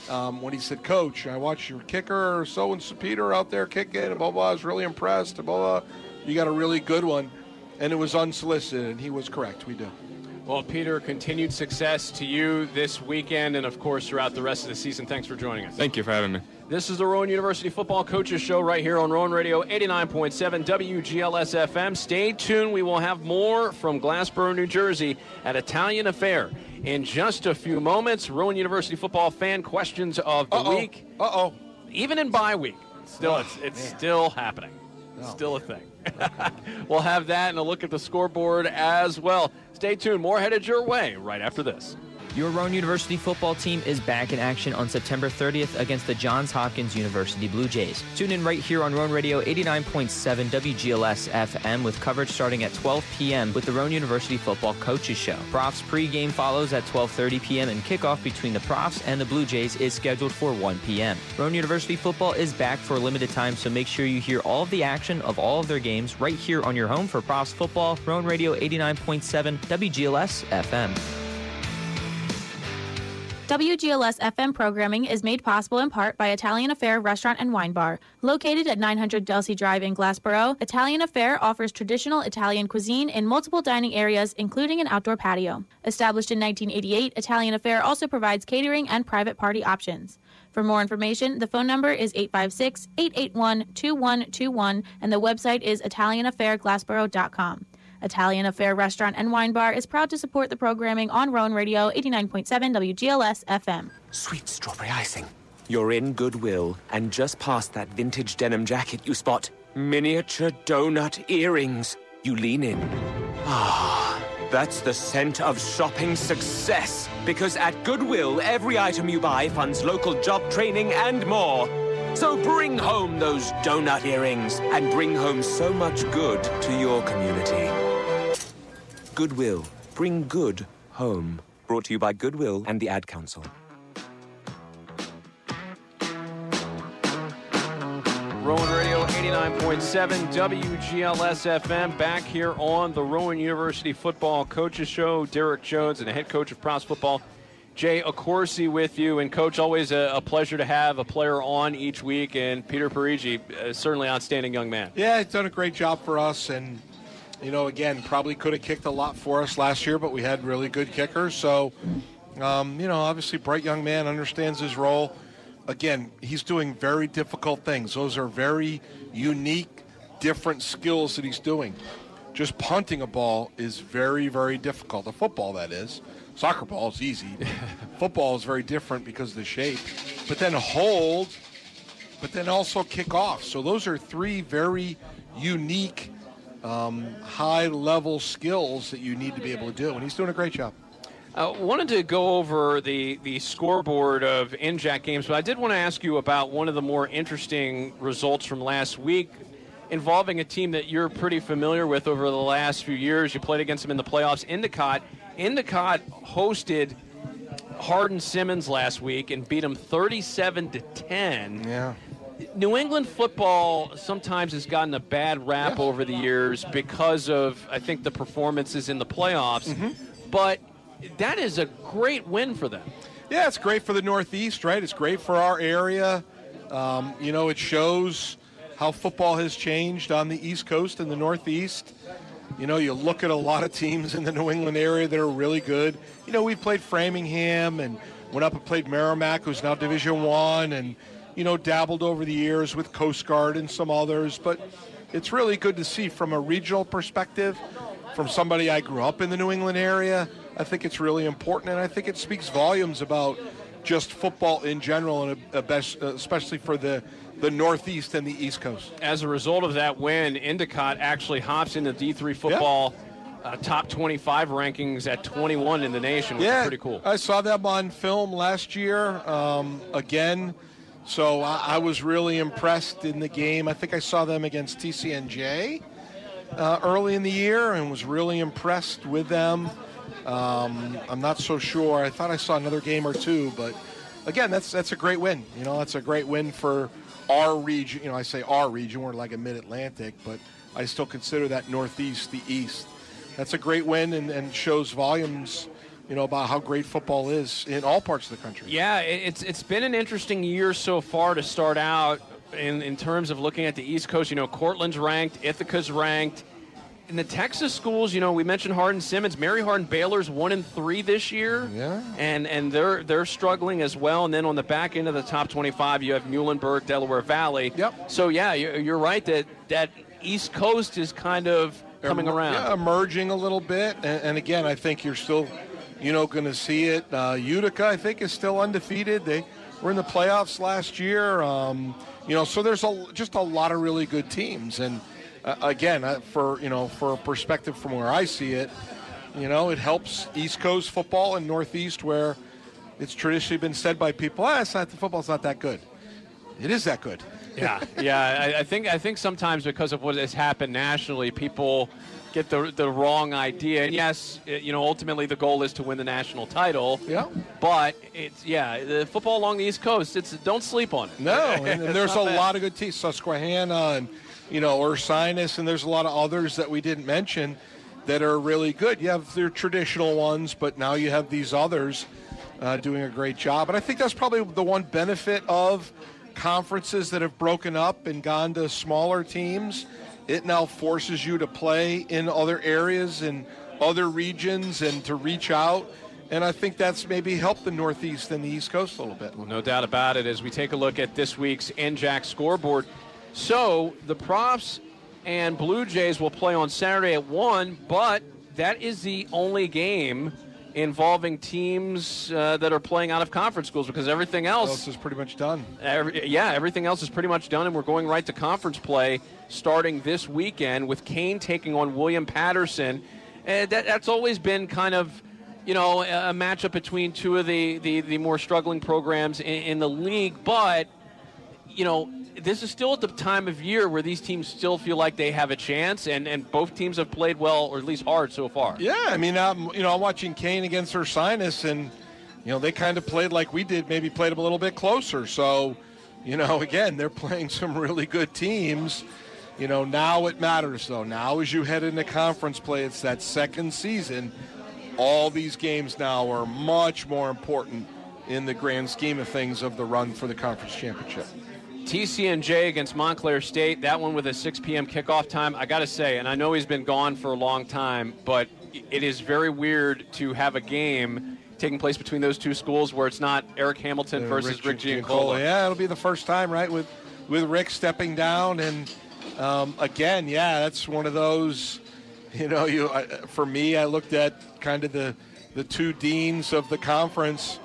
um, when he said, "Coach, I watched your kicker, so and so Peter out there kicking, and blah blah. I was really impressed. and Blah blah. You got a really good one." And it was unsolicited, and he was correct. We do. Well, Peter, continued success to you this weekend and, of course, throughout the rest of the season. Thanks for joining us. Thank you for having me. This is the Rowan University Football Coaches Show right here on Rowan Radio 89.7 WGLS FM. Stay tuned. We will have more from Glassboro, New Jersey at Italian Affair in just a few moments. Rowan University Football fan questions of the Uh-oh. week. Uh oh. Even in bye week, still Oh, it's, it's man. still happening. Oh, still a thing. we'll have that and a look at the scoreboard as well. Stay tuned. More headed your way right after this. Your Rowan University football team is back in action on September 30th against the Johns Hopkins University Blue Jays. Tune in right here on Rowan Radio 89.7 WGLS FM with coverage starting at 12 p.m. with the Rowan University Football Coaches Show. Profs pregame follows at 12:30 p.m. and kickoff between the Profs and the Blue Jays is scheduled for 1 p.m. Rowan University football is back for a limited time, so make sure you hear all of the action of all of their games right here on your home for Profs football. Rowan Radio 89.7 WGLS FM. WGLS FM programming is made possible in part by Italian Affair Restaurant and Wine Bar. Located at 900 Delsea Drive in Glassboro, Italian Affair offers traditional Italian cuisine in multiple dining areas, including an outdoor patio. Established in 1988, Italian Affair also provides catering and private party options. For more information, the phone number is 856 881 2121 and the website is ItalianAffairGlassboro.com. Italian Affair Restaurant and Wine Bar is proud to support the programming on Rowan Radio 89.7 WGLS FM. Sweet strawberry icing. You're in Goodwill, and just past that vintage denim jacket, you spot miniature donut earrings. You lean in. Ah, that's the scent of shopping success. Because at Goodwill, every item you buy funds local job training and more. So bring home those donut earrings and bring home so much good to your community. Goodwill. Bring good home. Brought to you by Goodwill and the Ad Council. Rowan Radio 89.7 WGLS FM back here on the Rowan University Football Coaches Show. Derek Jones and the head coach of Profs Football Jay Accorsi with you, and Coach, always a, a, pleasure to have a player on each week. And Peter Parigi, uh, certainly outstanding young man. Yeah, he's done a great job for us, and you know, again, probably could have kicked a lot for us last year, but we had really good kickers. So, um, you know, obviously, bright young man understands his role. Again, he's doing very difficult things. Those are very unique, different skills that he's doing. Just punting a ball is very, very difficult. A football, that is. Soccer ball is easy. Football is very different because of the shape. But then hold, but then also kick off. So those are three very unique, um, high level skills that you need to be able to do. And he's doing a great job. I uh, wanted to go over the, the scoreboard of NJAC games, but I did want to ask you about one of the more interesting results from last week involving a team that you're pretty familiar with over the last few years. You played against them in the playoffs, Endicott. Endicott hosted Hardin Simmons last week and beat them 37 to 10. Yeah. New England football sometimes has gotten a bad rap yeah. over the years because of, I think, the performances in the playoffs. Mm-hmm. But that is a great win for them. Yeah, it's great for the Northeast, right? It's great for our area. Um, you know, it shows how football has changed on the East Coast and the Northeast. You know, you look at a lot of teams in the New England area that are really good. You know, we played Framingham and went up and played Merrimack, who's now Division One, and you know, dabbled over the years with Coast Guard and some others. But it's really good to see from a regional perspective, from somebody I grew up in the New England area. I think it's really important, and I think it speaks volumes about just football in general, and a best, especially for the the Northeast and the East Coast. As a result of that win, Endicott actually hops into D3 football. Yeah. Uh, top 25 rankings at 21 in the nation, which yeah, is pretty cool. I saw them on film last year um, again, so I, I, was really impressed in the game. I think I saw them against TCNJ uh, early in the year and was really impressed with them. Um, I'm not so sure. I thought I saw another game or two, but again, that's that's a great win. You know, that's a great win for our region, you know, I say our region, we're like a mid Atlantic, but I still consider that Northeast the East. That's a great win and, and shows volumes you know about how great football is in all parts of the country. Yeah, it's it's been an interesting year so far to start out in in terms of looking at the East Coast. You know, Cortland's ranked, Ithaca's ranked, in the Texas schools, you know, we mentioned Hardin Simmons, Mary Hardin Baylor's one and three this year. Yeah. And and they're they're struggling as well. And then on the back end of the top 25, you have Muhlenberg, Delaware Valley. Yep. So yeah, you're right that that East Coast is kind of coming around, yeah, emerging a little bit. And, and, again, I think you're still, you know, going to see it. Uh, Utica, I think, is still undefeated. They were in the playoffs last year. Um, you know, so there's a, just a lot of really good teams and uh, again, uh, for you know, for a perspective from where I see it, you know, it helps East Coast football and Northeast where it's traditionally been said by people, ah, it's not the football's not that good. It is that good. Yeah, yeah. I, I, think I think sometimes because of what has happened nationally, people get the the wrong idea. And yes, it, you know, ultimately the goal is to win the national title. Yeah. But it's yeah, the football along the East Coast. It's don't sleep on it. No, and, there's a bad. lot of good teams. Susquehanna and you know, Ursinus, and there's a lot of others that we didn't mention that are really good. You have their traditional ones, but now you have these others uh, doing a great job. And I think that's probably the one benefit of conferences that have broken up and gone to smaller teams. It now forces you to play in other areas and other regions and to reach out. And I think that's maybe helped the Northeast and the East Coast a little bit. Well, no doubt about it. As we take a look at this week's NJAC scoreboard, so the Profs and Blue Jays will play on Saturday at 1, but that is the only game involving teams uh, that are playing out of conference schools because everything else, else is pretty much done. Every, yeah, everything else is pretty much done, and we're going right to conference play starting this weekend with Kean taking on William Paterson. And that, that's always been kind of you know a matchup between two of the, the, the more struggling programs in, in the league, but you know this is still at the time of year where these teams still feel like they have a chance, and, and both teams have played well, or at least hard so far. Yeah, I mean, I'm, you know, I'm watching Kean against Ursinus, and you know they kind of played like we did, maybe played them a little bit closer. So, you know, again, they're playing some really good teams. You know, now it matters though. Now, as you head into conference play, it's that second season. all these games now are much more important in the grand scheme of things of the run for the conference championship. TCNJ against Montclair State, that one with a 6 p.m. kickoff time. I got to say, and I know he's been gone for a long time, but it is very weird to have a game taking place between those two schools where it's not Eric Hamilton Uh, versus Rick Giancola. Yeah, it'll be the first time, right, with with Rick stepping down, and um, again, yeah, that's one of those. You know, you I, for me, I looked at kind of the the two deans of the conference.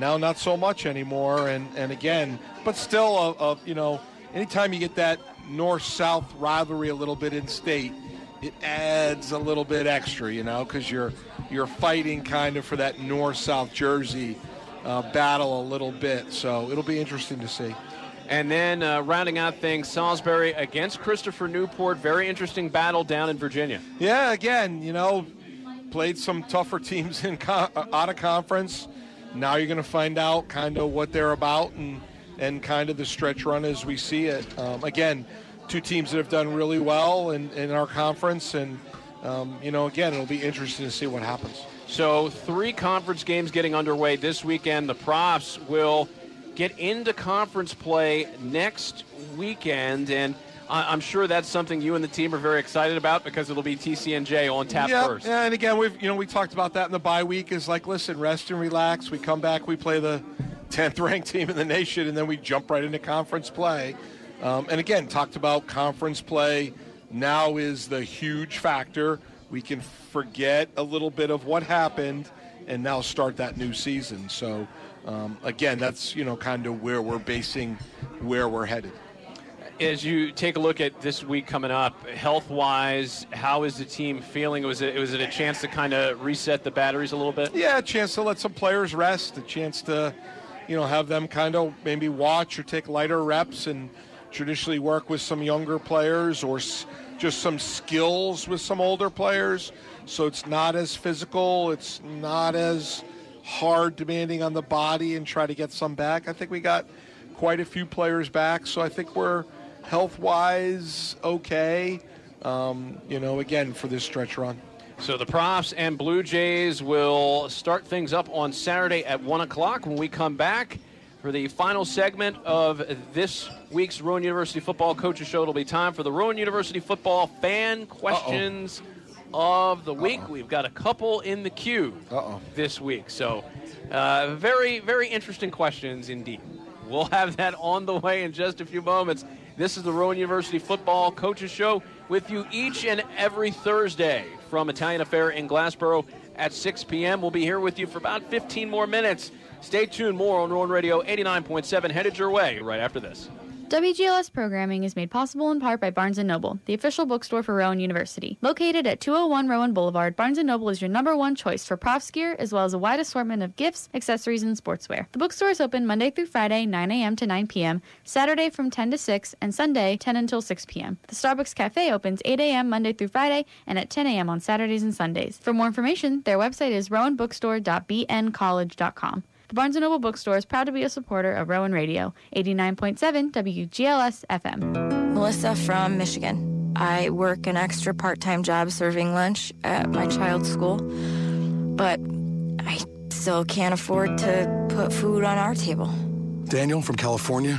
Now, not so much anymore, and and again, but still, a, a, you know, anytime you get that north-south rivalry a little bit in state, it adds a little bit extra, you know, because you're you're fighting kind of for that north-south jersey uh, battle a little bit. So it'll be interesting to see. And then uh, rounding out things, Salisbury against Christopher Newport. Very interesting battle down in Virginia. Yeah, again, you know, played some tougher teams in co- uh, out of conference. Now you're going to find out kind of what they're about and and kind of the stretch run as we see it. Um, again, two teams that have done really well in, in our conference, and um, you know, again, it'll be interesting to see what happens. So, three conference games getting underway this weekend. The Profs will get into conference play next weekend, and I- I'm sure that's something you and the team are very excited about because it'll be TCNJ on tap yeah, first. Yeah, and again, we've you know we talked about that in the bye week. Is like, listen, rest and relax. We come back, we play the 10th ranked team in the nation, and then we jump right into conference play. Um, and again, talked about conference play. Now is the huge factor. We can forget a little bit of what happened, and now start that new season. So, um, again, that's you know kind of where we're basing where we're headed. As you take a look at this week coming up, health wise, how is the team feeling? Was it was it a chance to kind of reset the batteries a little bit? Yeah, a chance to let some players rest, a chance to, you know, have them kind of maybe watch or take lighter reps and traditionally work with some younger players or s- just some skills with some older players. So it's not as physical, it's not as hard demanding on the body and try to get some back. I think we got quite a few players back, so I think we're health wise okay. Um, you know, again, for this stretch run. So the Profs and Blue Jays will start things up on Saturday at 1 o'clock when we come back for the final segment of this week's Rowan University Football Coaches Show. It'll be time for the Rowan University Football fan questions of the week. We've got a couple in the queue this week. So uh, very, very interesting questions indeed. We'll have that on the way in just a few moments. This is the Rowan University Football Coaches Show with you each and every Thursday from Italian Affair in Glassboro at 6 p.m. We'll be here with you for about 15 more minutes. Stay tuned. More on Rowan Radio 89.7 headed your way right after this. WGLS programming is made possible in part by Barnes & Noble, the official bookstore for Rowan University. Located at 201 Rowan Boulevard, Barnes & Noble is your number one choice for profs gear as well as a wide assortment of gifts, accessories, and sportswear. The bookstore is open Monday through Friday, 9 a.m. to 9 p.m., Saturday from 10 to 6, and Sunday 10 until 6 p.m. The Starbucks Cafe opens 8 a.m. Monday through Friday and at 10 a.m. on Saturdays and Sundays. For more information, their website is rowanbookstore.bncollege.com. The Barnes & Noble Bookstore is proud to be a supporter of Rowan Radio, 89.7 WGLS FM. Melissa from Michigan. I work an extra part time job serving lunch at my child's school, but I still can't afford to put food on our table. Daniel from California.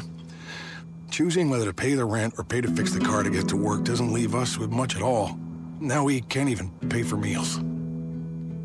Choosing whether to pay the rent or pay to fix the car to get to work doesn't leave us with much at all. Now we can't even pay for meals.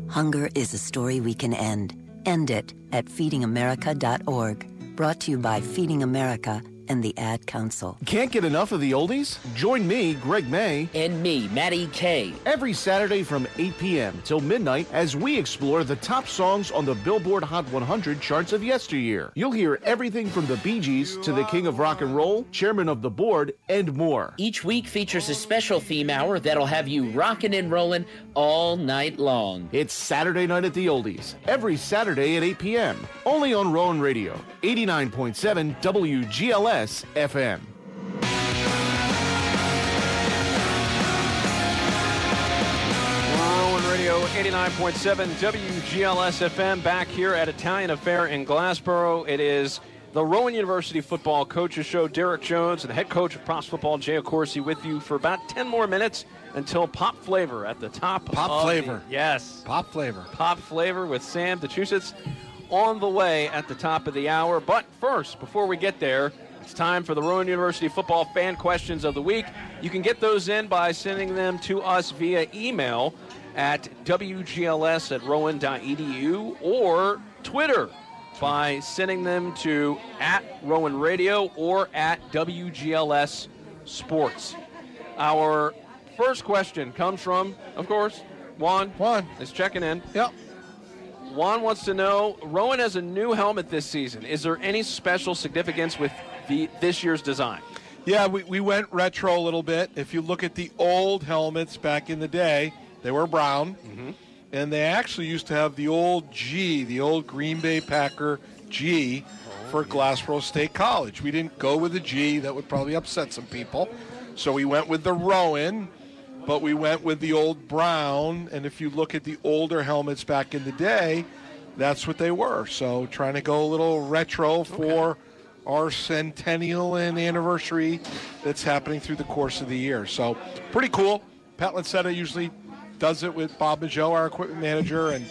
Hunger is a story we can end. End it at feedingamerica.org. Brought to you by Feeding America and the Ad Council. Can't get enough of the oldies? Join me, Greg May. And me, Matty K. Every Saturday from 8 p.m. till midnight as we explore the top songs on the Billboard Hot 100 charts of yesteryear. You'll hear everything from the Bee Gees to the King of Rock and Roll, Chairman of the Board, and more. Each week features a special theme hour that'll have you rocking and rolling all night long. It's Saturday Night at the Oldies, every Saturday at 8 p.m. Only on Rowan Radio, 89.7 WGLS FM. Rowan Radio 89.7 WGLS FM back here at Italian Affair in Glassboro. It is The Rowan University Football Coaches Show. Derek Jones and the head coach of Profs Football, Jay Accorsi, with you for about 10 more minutes until Pop Flavor at the top. Pop Flavor. the- yes. Pop flavor. Pop Flavor with Sam DeChusitz on the way at the top of the hour. But first, before we get there, it's time for the Rowan University Football Fan Questions of the Week. You can get those in by sending them to us via email at wgls at rowan.edu or Twitter by sending them to at Rowan Radio or at WGLS Sports. Our first question comes from, of course, Juan. Juan is checking in. Yep. Juan wants to know Rowan has a new helmet this season. Is there any special significance with the this year's design? Yeah, we, we went retro a little bit. If you look at the old helmets back in the day, they were brown. Mm-hmm. And they actually used to have the old G, the old Green Bay Packer G oh, for Glassboro State College. We didn't go with the G, that would probably upset some people. So we went with the Rowan, but we went with the old brown. And if you look at the older helmets back in the day, that's what they were. So trying to go a little retro for our centennial and anniversary that's happening through the course of the year. So pretty cool. Pat Lancetta usually does it with Bob and Joe, our equipment manager, and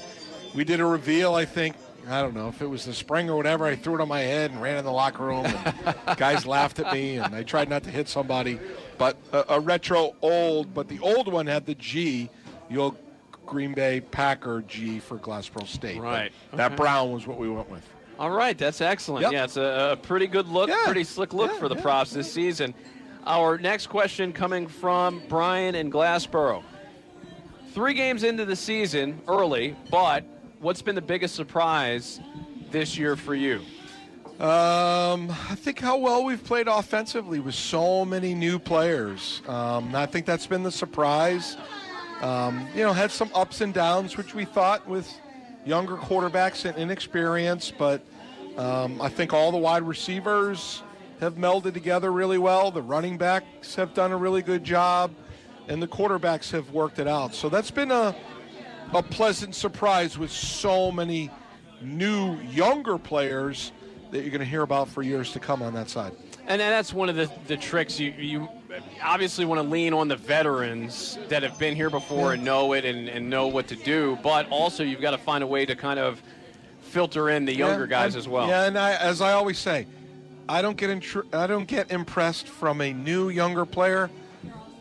we did a reveal. I think I don't know if it was the spring or whatever. I threw it on my head and ran in the locker room. And guys laughed at me, and I tried not to hit somebody. But a, a retro old, but the old one had the G, the old Green Bay Packer G for Glassboro State. Right. That brown was what we went with. All right, that's excellent. Yep. Yeah, it's a, a pretty good look, pretty slick look for the profs this season. Our next question coming from Brian in Glassboro. Three games into the season, early, but what's been the biggest surprise this year for you? Um, I think how well we've played offensively with so many new players. Um, I think that's been the surprise. Um, you know, had some ups and downs, which we thought with younger quarterbacks and inexperience, but um, I think all the wide receivers have melded together really well. The running backs have done a really good job, and the quarterbacks have worked it out. So that's been a a pleasant surprise with so many new younger players that you're going to hear about for years to come on that side. And that's one of the, the tricks. You, you obviously want to lean on the veterans that have been here before and know it and, and know what to do, but also you've got to find a way to kind of filter in the younger Yeah, guys as well. Yeah, and I, as I always say, I don't get intr- I don't get impressed from a new younger player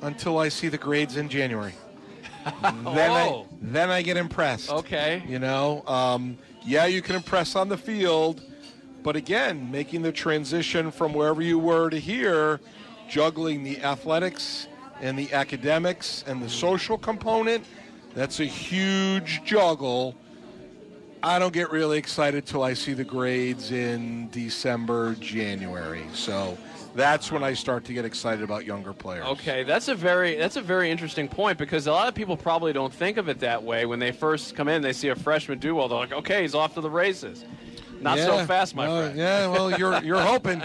until I see the grades in January. then I Oh. then I get impressed. Okay. You know, um, yeah, you can impress on the field, but again, making the transition from wherever you were to here, juggling the athletics and the academics and the social component, that's a huge juggle. I don't get really excited till I see the grades in December, January. So that's when I start to get excited about younger players. Okay, that's a very that's a very interesting point because a lot of people probably don't think of it that way when they first come in. They see a freshman do well, they're like, "Okay, he's off to the races." Not so fast, my friend. Yeah, well, you're you're hoping,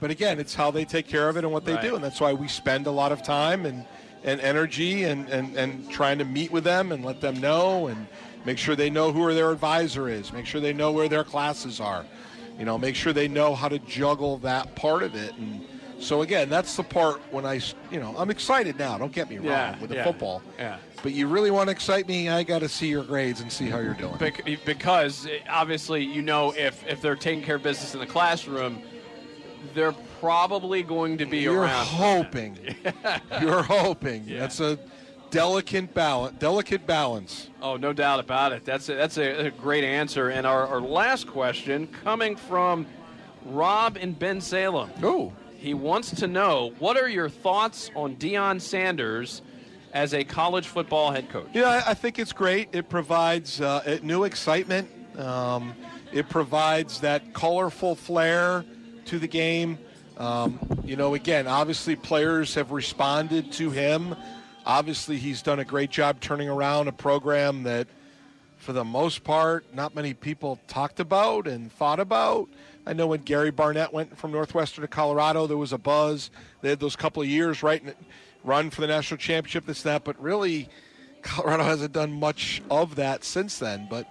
but again, it's how they take care of it and what they Right. do, and that's why we spend a lot of time and and energy and, and and trying to meet with them and let them know and make sure they know who their advisor is, make sure they know where their classes are, you know, make sure they know how to juggle that part of it and. So again, that's the part when I, you know, I'm excited now. Don't get me wrong Yeah, with the yeah, football. yeah. But you really want to excite me, I got to see your grades and see how you're doing. Bec- because eh, obviously, you know, if if they're taking care of business in the classroom, they're probably going to be You're around. hoping. You're hoping. That's a delicate balance. Delicate balance. Oh, no doubt about it. That's a, that's a, a great answer. And our, our last question coming from Rob in Bensalem. Ooh. He wants to know what are your thoughts on Deion Sanders as a college football head coach? Yeah, I- I think it's great. It provides uh, new excitement. Um, it provides that colorful flair to the game. Um, you know, again, obviously players have responded to him. Obviously, he's done a great job turning around a program that, for the most part, not many people talked about and thought about. I know when Gary Barnett went from Northwestern to Colorado, there was a buzz. They had those couple of years right in, run for the national championship, this that, but really, Colorado hasn't done much of that since then. But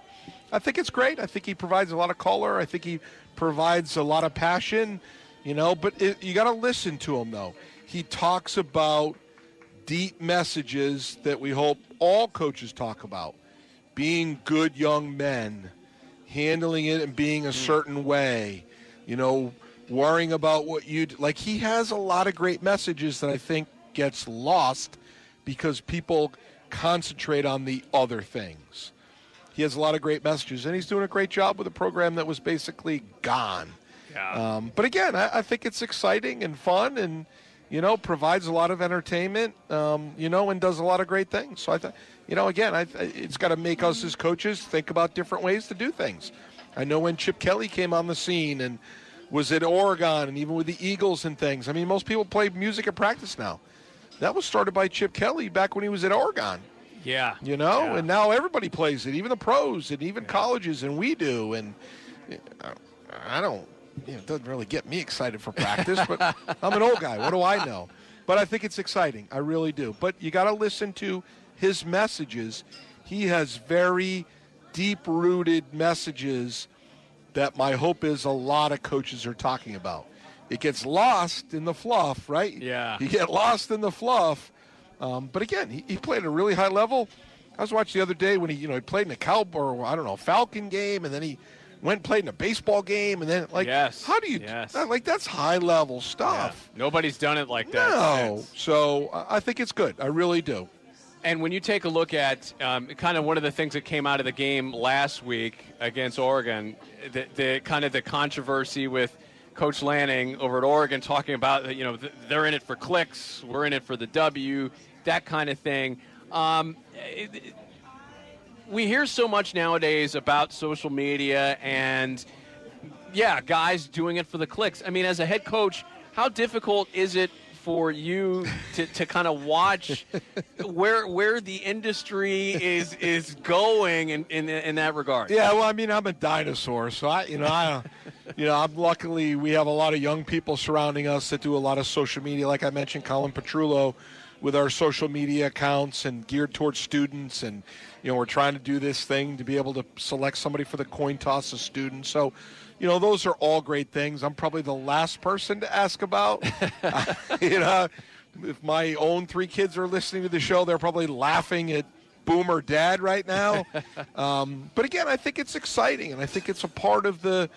I think it's great. I think he provides a lot of color. I think he provides a lot of passion, you know, but it, you got to listen to him, though. He talks about deep messages that we hope all coaches talk about being good young men, handling it and being a certain way, you know, worrying about what you like he has a lot of great messages that I think gets lost because people concentrate on the other things. He has a lot of great messages, and he's doing a great job with a program that was basically gone. Yeah. Um, but again, I, I think it's exciting and fun, and you know, provides a lot of entertainment. Um, you know, and does a lot of great things. So I think, you know, again, I, it's got to make us as coaches think about different ways to do things. I know when Chip Kelly came on the scene and was at Oregon, and even with the Eagles and things. I mean, most people play music at practice now. That was started by Chip Kelly back when he was at Oregon. Yeah. You know, and now everybody plays it, even the pros and even colleges, and we do. And I don't, you know, it doesn't really get me excited for practice, but I'm an old guy. What do I know? But I think it's exciting. I really do. But you got to listen to his messages. He has very deep rooted messages that my hope is a lot of coaches are talking about. It gets lost in the fluff, right? Yeah. You get lost in the fluff. Um, but again, he, he played at a really high level. I was watching the other day when he, you know, he played in a cowboy, or I don't know, Falcon game, and then he went and played in a baseball game, and then like, Yes. how do you, Yes. that- like that's high level stuff. Nobody's done it like that. No, since. so I think it's good. I really do. And when you take a look at um, kind of one of the things that came out of the game last week against Oregon, the, the kind of the controversy with Coach Lanning over at Oregon talking about you know they're in it for clicks, we're in it for the W, that kind of thing. Um, we hear so much nowadays about social media and yeah, guys doing it for the clicks. I mean, as a head coach, how difficult is it for you to, to kind of watch where where the industry is is going in, in in that regard? Yeah, well, I mean, I'm a dinosaur, so I, you know, I, you know, I'm luckily we have a lot of young people surrounding us that do a lot of social media. Like I mentioned, Colin Petrullo, with our social media accounts and geared towards students, and you know, we're trying to do this thing to be able to select somebody for the coin toss of students. So. You know, those are all great things. I'm probably the last person to ask about. you know, if my own three kids are listening to the show, they're probably laughing at Boomer Dad right now. Um, but again, I think it's exciting, and I think it's a part of the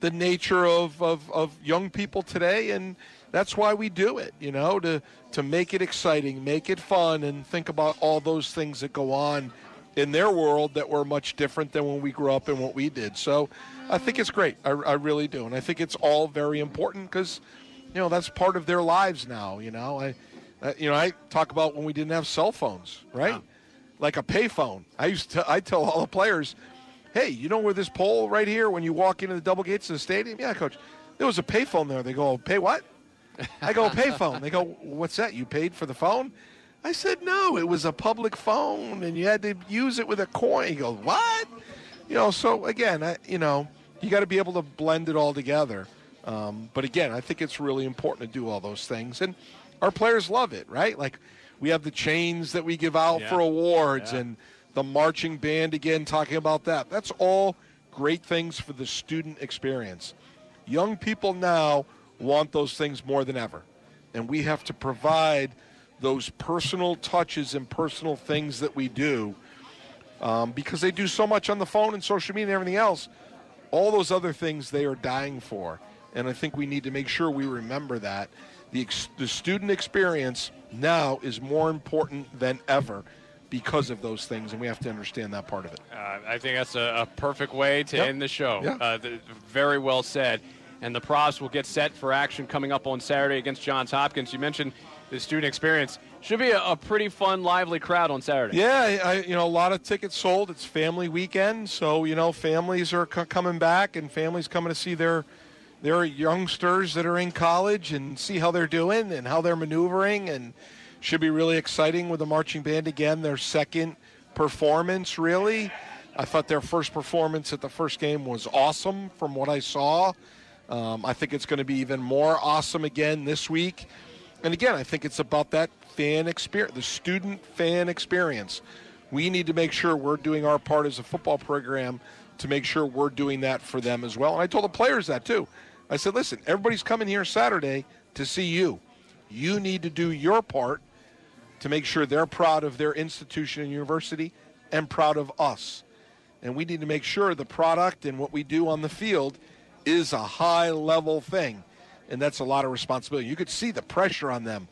the nature of, of, of young people today, and that's why we do it. You know, to to make it exciting, make it fun, and think about all those things that go on in their world that were much different than when we grew up and what we did. So, I think it's great. I, I really do, and I think it's all very important because, you know, that's part of their lives now. You know, I, uh, you know, I talk about when we didn't have cell phones, right? Like a payphone. I used to. I tell all the players, "Hey, you know where this pole right here when you walk into the double gates of the stadium? Yeah, coach. There was a payphone there. They go, pay what? I go, payphone. They go, what's that? You paid for the phone? I said, no, it was a public phone, and you had to use it with a coin. He goes, what? You know, so again, I, you know, you got to be able to blend it all together. Um, but again, I think it's really important to do all those things, and our players love it, right? Like we have the chains that we give out Yeah. for awards, Yeah. and the marching band again talking about that. That's all great things for the student experience. Young people now want those things more than ever, and we have to provide those personal touches and personal things that we do um, because they do so much on the phone and social media and everything else. All those other things they are dying for, and I think we need to make sure we remember that the ex- the student experience now is more important than ever because of those things, and we have to understand that part of it. Uh, I think that's a, a perfect way to Yep. end the show. Yeah. Uh, the, very well said. And the Profs will get set for action coming up on Saturday against Johns Hopkins. You mentioned the student experience. Should be a, a pretty fun, lively crowd on Saturday. Yeah, I, you know, a lot of tickets sold. It's family weekend, so you know, families are c- coming back, and families coming to see their their youngsters that are in college and see how they're doing and how they're maneuvering, and should be really exciting with the marching band again. Their second performance, really. I thought their first performance at the first game was awesome from what I saw. Um, I think it's going to be even more awesome again this week. And again, I think it's about that fan experience, the student fan experience. We need to make sure we're doing our part as a football program to make sure we're doing that for them as well. And I told the players that too. I said, listen, everybody's coming here Saturday to see you. You need to do your part to make sure they're proud of their institution and university and proud of us. And we need to make sure the product and what we do on the field is a high level thing. And that's a lot of responsibility. You could see the pressure on them,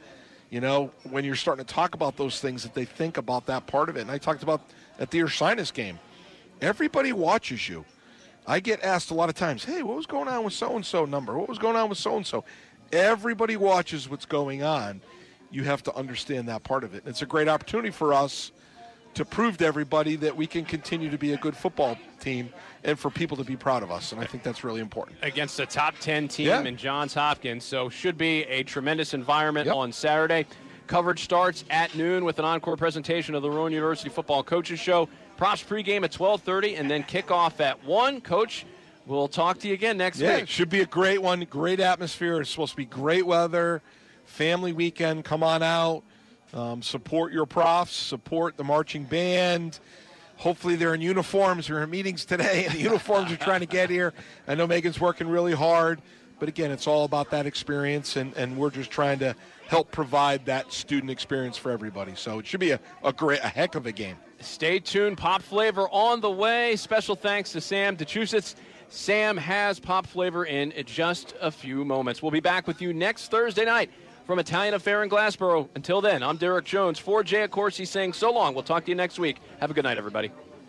you know, when you're starting to talk about those things that they think about that part of it. And I talked about at the Ursinus game. Everybody watches you. I get asked a lot of times, hey, what was going on with so and so number? What was going on with so and so? Everybody watches what's going on. You have to understand that part of it. And it's a great opportunity for us to prove to everybody that we can continue to be a good football team and for people to be proud of us. And I think that's really important. Against a top 10 team Yeah. in Johns Hopkins. So, should be a tremendous environment on Saturday. Coverage starts at noon with an encore presentation of the Rowan University Football Coaches Show. Profs pregame at 12:30 and then kickoff at 1. Coach, we'll talk to you again next yeah, week. it should be a great one. Great atmosphere. It's supposed to be great weather. Family weekend. Come on out. Um, support your profs. Support the marching band. Hopefully they're in uniforms. We're in meetings today, and the uniforms are trying to get here. I know Megan's working really hard, but again, it's all about that experience, and, and we're just trying to help provide that student experience for everybody. So it should be a, a great, a heck of a game. Stay tuned. Pop flavor on the way. Special thanks to Sam DeChusitz. Sam has pop flavor in just a few moments. We'll be back with you next Thursday night from Italian Affair in Glassboro. Until then, I'm Derek Jones for Jay Accorsi saying so long. We'll talk to you next week. Have a good night, everybody.